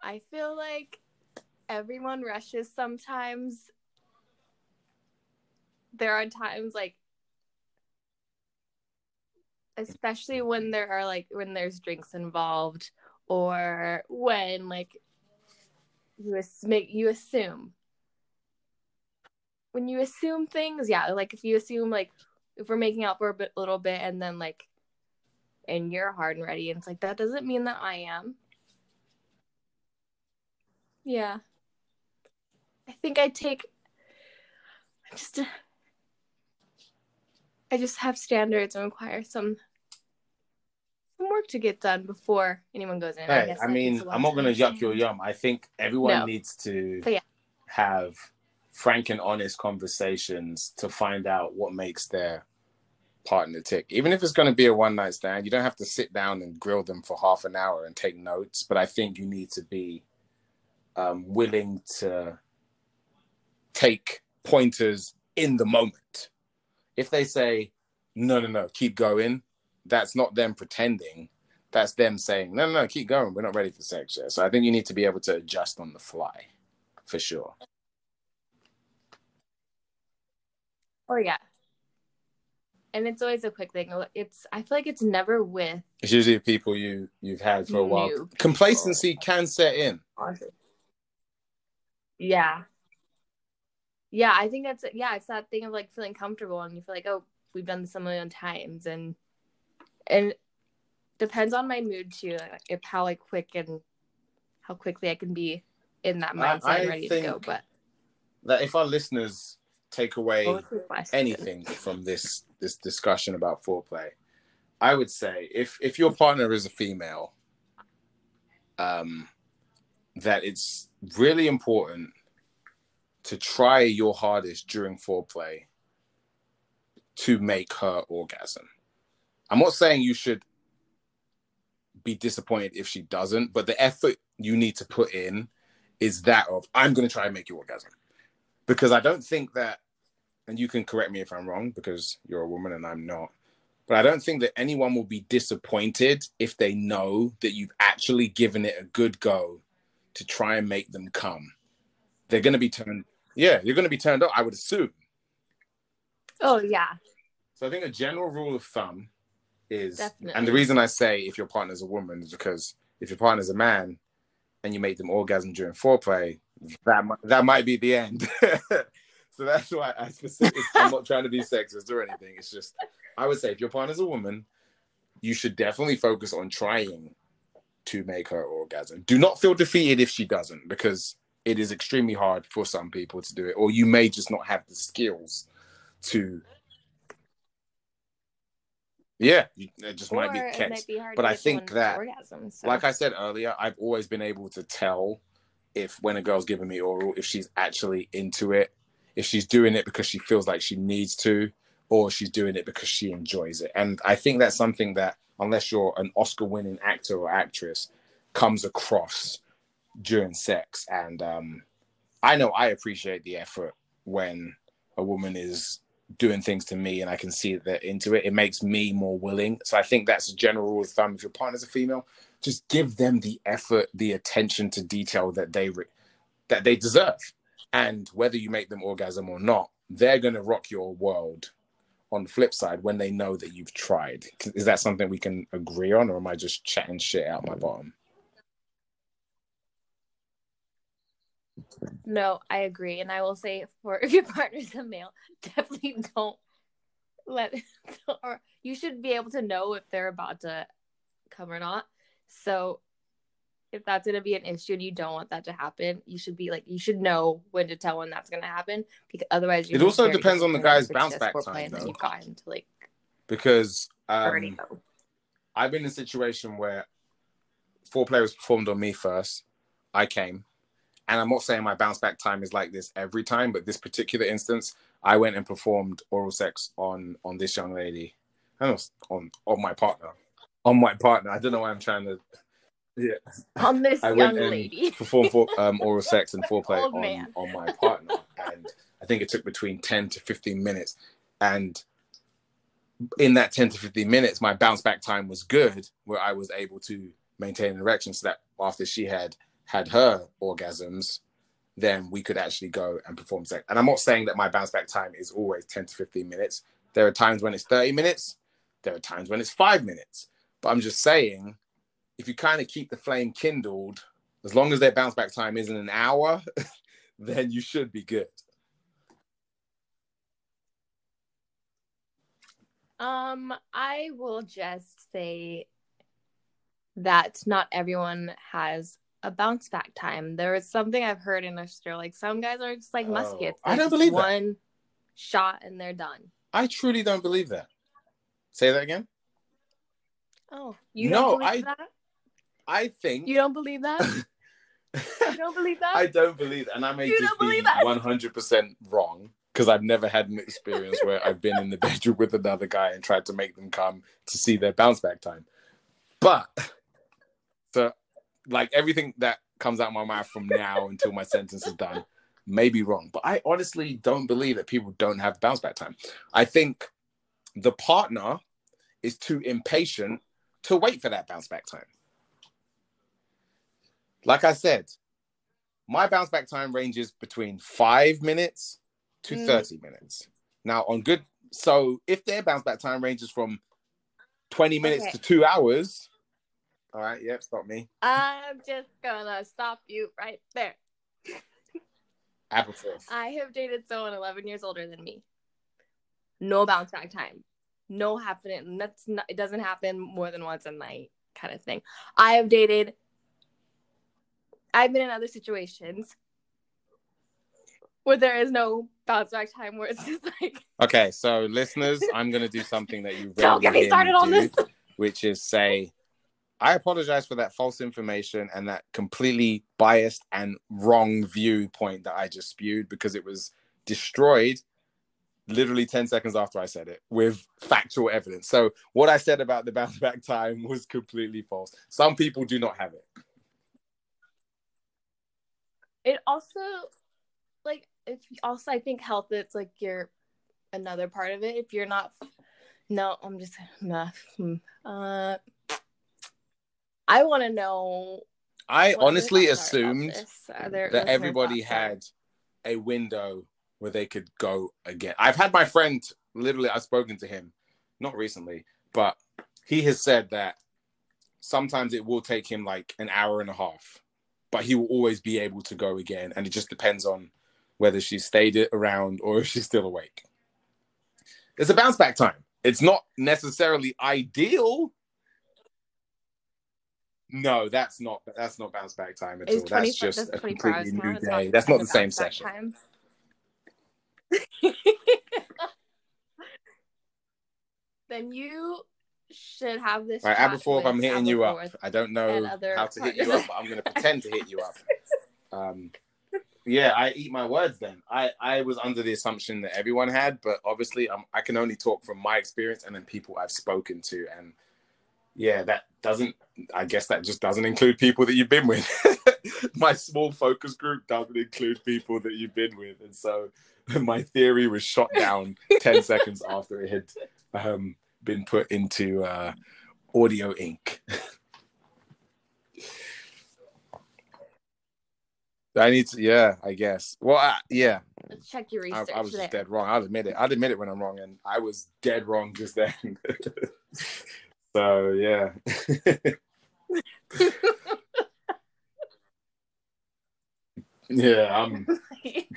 Speaker 1: I feel like everyone rushes sometimes. There are times like especially when there are like when there's drinks involved or when like you ass- make you assume when you assume things yeah like if you assume like if we're making out for a bit, little bit and then like and you're hard and ready and it's like that doesn't mean that i am yeah. I think I take i'm just I just have standards and require some some work to get done before anyone goes in.
Speaker 2: Hey,
Speaker 1: guess
Speaker 2: I mean,
Speaker 1: takes a lot
Speaker 2: I'm not going to yuck your yum. I think everyone
Speaker 1: No.
Speaker 2: needs to
Speaker 1: yeah.
Speaker 2: have frank and honest conversations to find out what makes their partner tick. Even if it's going to be a one night stand, you don't have to sit down and grill them for half an hour and take notes. But I think you need to be um, willing to take pointers in the moment. If they say, no, no, no, keep going, that's not them pretending. That's them saying, no, no, no, keep going. We're not ready for sex yet. So I think you need to be able to adjust on the fly for sure.
Speaker 1: Oh yeah. And it's always a quick thing. It's I feel like it's never with
Speaker 2: It's usually people you you've had for a while.
Speaker 1: New
Speaker 2: Complacency can set in.
Speaker 1: Yeah. Yeah, I think that's yeah, it's that thing of like feeling comfortable and you feel like, oh, we've done this a million times and and depends on my mood too, like if how like quick and how quickly I can be in that mindset
Speaker 2: I
Speaker 1: and ready to go. But
Speaker 2: That if our listeners take away
Speaker 1: what was the question?
Speaker 2: anything from this this discussion about foreplay, I would say if if your partner is a female, um, that it's really important to try your hardest during foreplay to make her orgasm. I'm not saying you should be disappointed if she doesn't, but the effort you need to put in is that of I'm going to try and make you orgasm because I don't think that, and you can correct me if I'm wrong because you're a woman and I'm not, but I don't think that anyone will be disappointed if they know that you've actually given it a good go to try and make them come. They're going to be turned, yeah, you're going to be turned up, I would assume.
Speaker 1: Oh yeah.
Speaker 2: So I think a general rule of thumb is,
Speaker 1: Definitely.
Speaker 2: and the reason I say if your partner's a woman is because if your partner's a man and you make them orgasm during foreplay, that mi- that might be the end. *laughs* so that's why I specifically, I'm not trying to be sexist or anything. It's just I would say if your partner's a woman, you should definitely focus on trying to make her orgasm. Do not feel defeated if she doesn't, because it is extremely hard for some people to do it, or you may just not have the skills to. Yeah, it just might be
Speaker 1: Or it might be
Speaker 2: But I think that,
Speaker 1: orgasm. So.
Speaker 2: Like I said earlier, I've always been able to tell if when a girl's giving me oral, if she's actually into it, if she's doing it because she feels like she needs to, or she's doing it because she enjoys it. And I think that's something that, unless you're an Oscar winning actor or actress, comes across during sex. And um, I know I appreciate the effort when a woman is doing things to me and I can see that into it. It makes me more willing. So I think that's a general rule of thumb. If your partner's a female, just give them the effort, the attention to detail that they re- that they deserve. And whether you make them orgasm or not, they're going to rock your world on the flip side when they know that you've tried. Is that something we can agree on, or am I just chatting shit out my bottom?
Speaker 1: No, I agree, and I will say for *laughs* if your partner's a male, *laughs* definitely don't let *laughs* or you should be able to know if they're about to come or not. So if that's going to be an issue and you don't want that to happen, you should be like you should know when to tell when that's going to happen because otherwise you
Speaker 2: it also depends on the guy's bounce back time though.
Speaker 1: You got him to like
Speaker 2: because um, I've been in a situation where four players performed on me first. I came, and I'm not saying my bounce back time is like this every time, but this particular instance, I went and performed oral sex on on this young lady, and on on my partner, on my partner. I don't know why I'm trying to. Yeah.
Speaker 1: On this I young lady. *laughs*
Speaker 2: Performed for um, oral sex and foreplay on, on my partner, and I think it took between ten to fifteen minutes, and in that 10 to 15 minutes, my bounce back time was good, where I was able to maintain an erection so that after she had had her orgasms, then we could actually go and perform sex. And I'm not saying that my bounce back time is always 10 to 15 minutes. There are times when it's 30 minutes, there are times when it's five minutes. But I'm just saying, if you kind of keep the flame kindled, as long as their bounce back time isn't an hour, *laughs* then you should be good.
Speaker 1: Um, I will just say that not everyone has a bounce back time. There is something I've heard in Australia, like some guys are just like oh, muskets.
Speaker 2: I don't believe
Speaker 1: one
Speaker 2: that.
Speaker 1: shot and they're done.
Speaker 2: I truly don't believe that. Say that again.
Speaker 1: Oh, you no, don't I, that?
Speaker 2: I think
Speaker 1: you don't believe that. *laughs* you don't believe that.
Speaker 2: I don't believe, that. and I may you just be one hundred percent wrong because I've never had an experience where I've been in the *laughs* bedroom with another guy and tried to make them come to see their bounce back time. But so, like everything that comes out of my mouth from now until my sentence is done may be wrong. But I honestly don't believe that people don't have bounce back time. I think the partner is too impatient to wait for that bounce back time. Like I said, my bounce back time ranges between five minutes to mm. 30 minutes. Now, on good, so if their bounce back time ranges from 20 minutes okay. to two hours, all right, yep, stop me.
Speaker 1: I'm just gonna stop you right there.
Speaker 2: Aberforth.
Speaker 1: I have dated someone 11 years older than me. No bounce back time. No happening. That's not, it doesn't happen more than once a night kind of thing. I have dated, I've been in other situations where there is no bounce back time where it's just like
Speaker 2: okay so listeners i'm going to do something that you *laughs* don't get me started on do, this which is say i apologize for that false information and that completely biased and wrong viewpoint that i just spewed because it was destroyed literally 10 seconds after i said it with factual evidence. So what i said about the bounce back time *laughs* was completely false. Some people do not have it.
Speaker 1: It also like if also I think health it's like you're another part of it. If you're not, no, I'm just hmm, uh, I want to know.
Speaker 2: I honestly assumed that everybody had a window where they could go again. I've had my friend literally. I've spoken to him, not recently, but he has said that sometimes it will take him like an hour and a half, but he will always be able to go again, and it just depends on whether she stayed around or if she's still awake. It's a bounce back time. It's not necessarily ideal. No, that's not that's not bounce back time at all. That's just a completely new day. That's not the same session. *laughs*
Speaker 1: then you should have this.
Speaker 2: Right, Aberforth, I'm hitting you up. I don't know how to hit you up, but I'm going *laughs* to pretend to hit you up. Um, yeah, I eat my words then. I, I was under the assumption that everyone had, but obviously um, I can only talk from my experience and then people I've spoken to. And yeah, that doesn't, I guess that just doesn't include people that you've been with. *laughs* my small focus group doesn't include people that you've been with. And so *laughs* my theory was shot down *laughs* 10 seconds after it had um, been put into uh, Audio Ink. I need to, yeah, I guess. Well, I, yeah.
Speaker 1: Let's check your research.
Speaker 2: I, I was just dead wrong. I'll admit it. I'll admit it when I'm wrong, and I was dead wrong just then. So yeah. *laughs* Yeah, I'm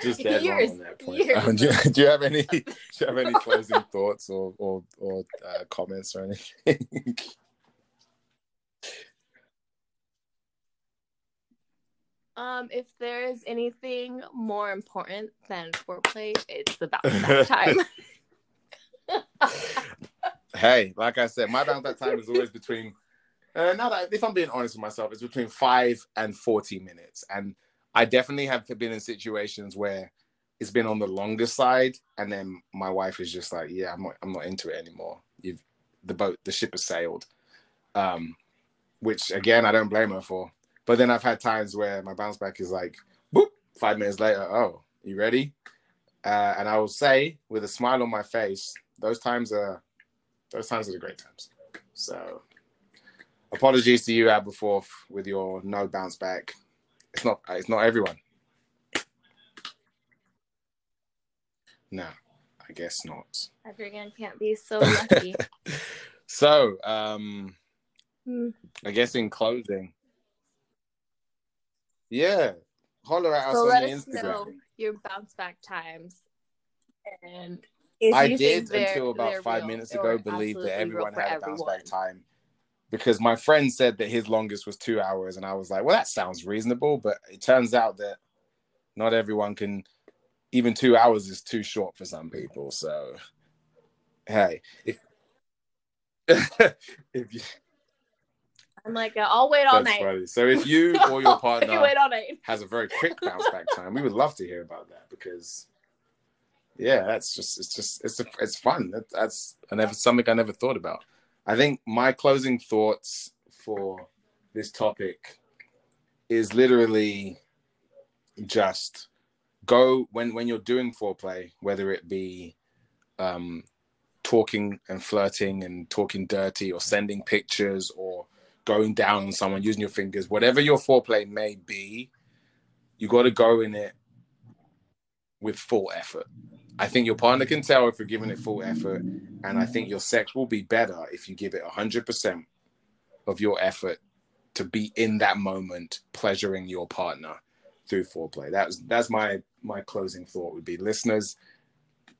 Speaker 2: just *laughs* dead wrong on that point. Um, do, you, do you have any? Do you have any *laughs* closing thoughts or or, or uh, comments or anything?
Speaker 1: Um, if there is anything more important than foreplay, it's the bounce back time.
Speaker 2: Hey, like I said, my bounce back time is always between. Uh, now that if I'm being honest with myself, it's between five and forty minutes, and I definitely have been in situations where it's been on the longer side, and then my wife is just like, "Yeah, I'm not, I'm not into it anymore. You've the boat, the ship has sailed," um, which again, I don't blame her for. But then I've had times where my bounce back is like, "Boop!" Five minutes later, oh, you ready? Uh, and I will say with a smile on my face, those times are those times are the great times. So apologies to you, Aberforth, with your no bounce back. It's not it's not everyone. No, I guess not.
Speaker 1: Everyone can't be so lucky. *laughs*
Speaker 2: So um
Speaker 1: Hmm.
Speaker 2: I guess in closing. Yeah. Holler at us on
Speaker 1: let
Speaker 2: the
Speaker 1: us
Speaker 2: Instagram.
Speaker 1: know your bounce back times. And
Speaker 2: I did until about five
Speaker 1: real
Speaker 2: minutes ago believe that everyone had a bounce back time because my friend said that his longest was two hours, and I was like, well, that sounds reasonable, but it turns out that not everyone can. Even two hours is too short for some people. So, hey, if *laughs* if you,
Speaker 1: I'm like, uh, I'll wait all
Speaker 2: that's
Speaker 1: night.
Speaker 2: funny. So if you or your *laughs* partner
Speaker 1: wait all night.
Speaker 2: has a very quick bounce back time, we would love to hear about that because, yeah, that's just it's just it's it's fun. That, that's I never something I never thought about. I think my closing thoughts for this topic is literally just go when when you're doing foreplay, whether it be um, talking and flirting and talking dirty or sending pictures or going down on someone using your fingers, whatever your foreplay may be, you got to go in it with full effort. I think your partner can tell if you're giving it full effort, and I think your sex will be better if you give it 100% of your effort to be in that moment, pleasuring your partner through foreplay. That's that's my my closing thought would be, listeners,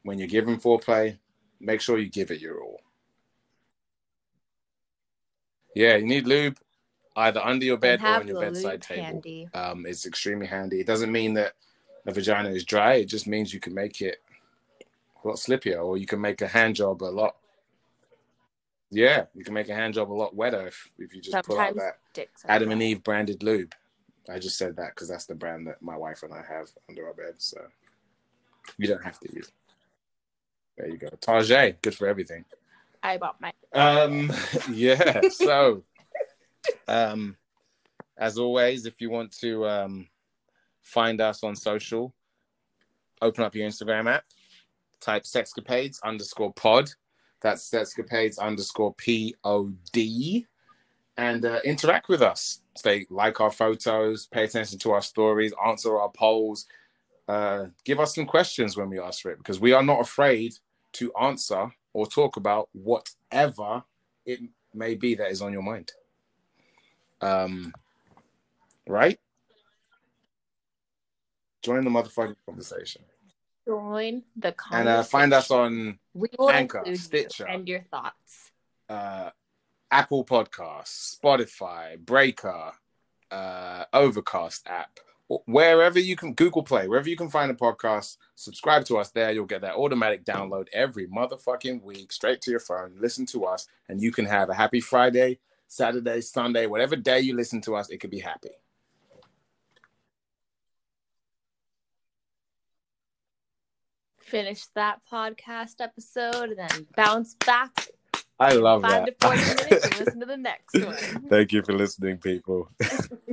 Speaker 2: when you're giving foreplay, make sure you give it your all. Yeah, you need lube either under your bed or on your bedside table. Um, it's extremely handy. It doesn't mean that the vagina is dry. It just means you can make it a lot slippier, or you can make a hand job a lot. Yeah, you can make a hand job a lot wetter if, if you just pull out that Adam and. Eve branded lube. I just said that because that's the brand that my wife and I have under our bed. So you don't have to use. There you go. Target, good for everything.
Speaker 1: I bought my.
Speaker 2: Um, *laughs* yeah. So, um, as always, if you want to um, find us on social, open up your Instagram app, type sexcapades underscore pod. That's sexcapades underscore P O D, and uh, interact with us. Stay like our photos, pay attention to our stories, answer our polls, uh, give us some questions when we ask for it because we are not afraid to answer or talk about whatever it may be that is on your mind. Um, right? Join the motherfucking conversation
Speaker 1: Join the
Speaker 2: and uh, find us on
Speaker 1: We will
Speaker 2: Anchor, Stitcher.
Speaker 1: and your thoughts.
Speaker 2: uh, Apple Podcasts, Spotify, Breaker, uh, Overcast app, wherever you can, Google Play, wherever you can find a podcast, subscribe to us there. You'll get that automatic download every motherfucking week straight to your phone. Listen to us, and you can have a happy Friday, Saturday, Sunday, whatever day you listen to us, it could be happy.
Speaker 1: Finish that podcast episode, and then bounce back
Speaker 2: I love
Speaker 1: five
Speaker 2: that.
Speaker 1: to forty minutes and listen to the *laughs* next one.
Speaker 2: Thank you for listening, people. *laughs*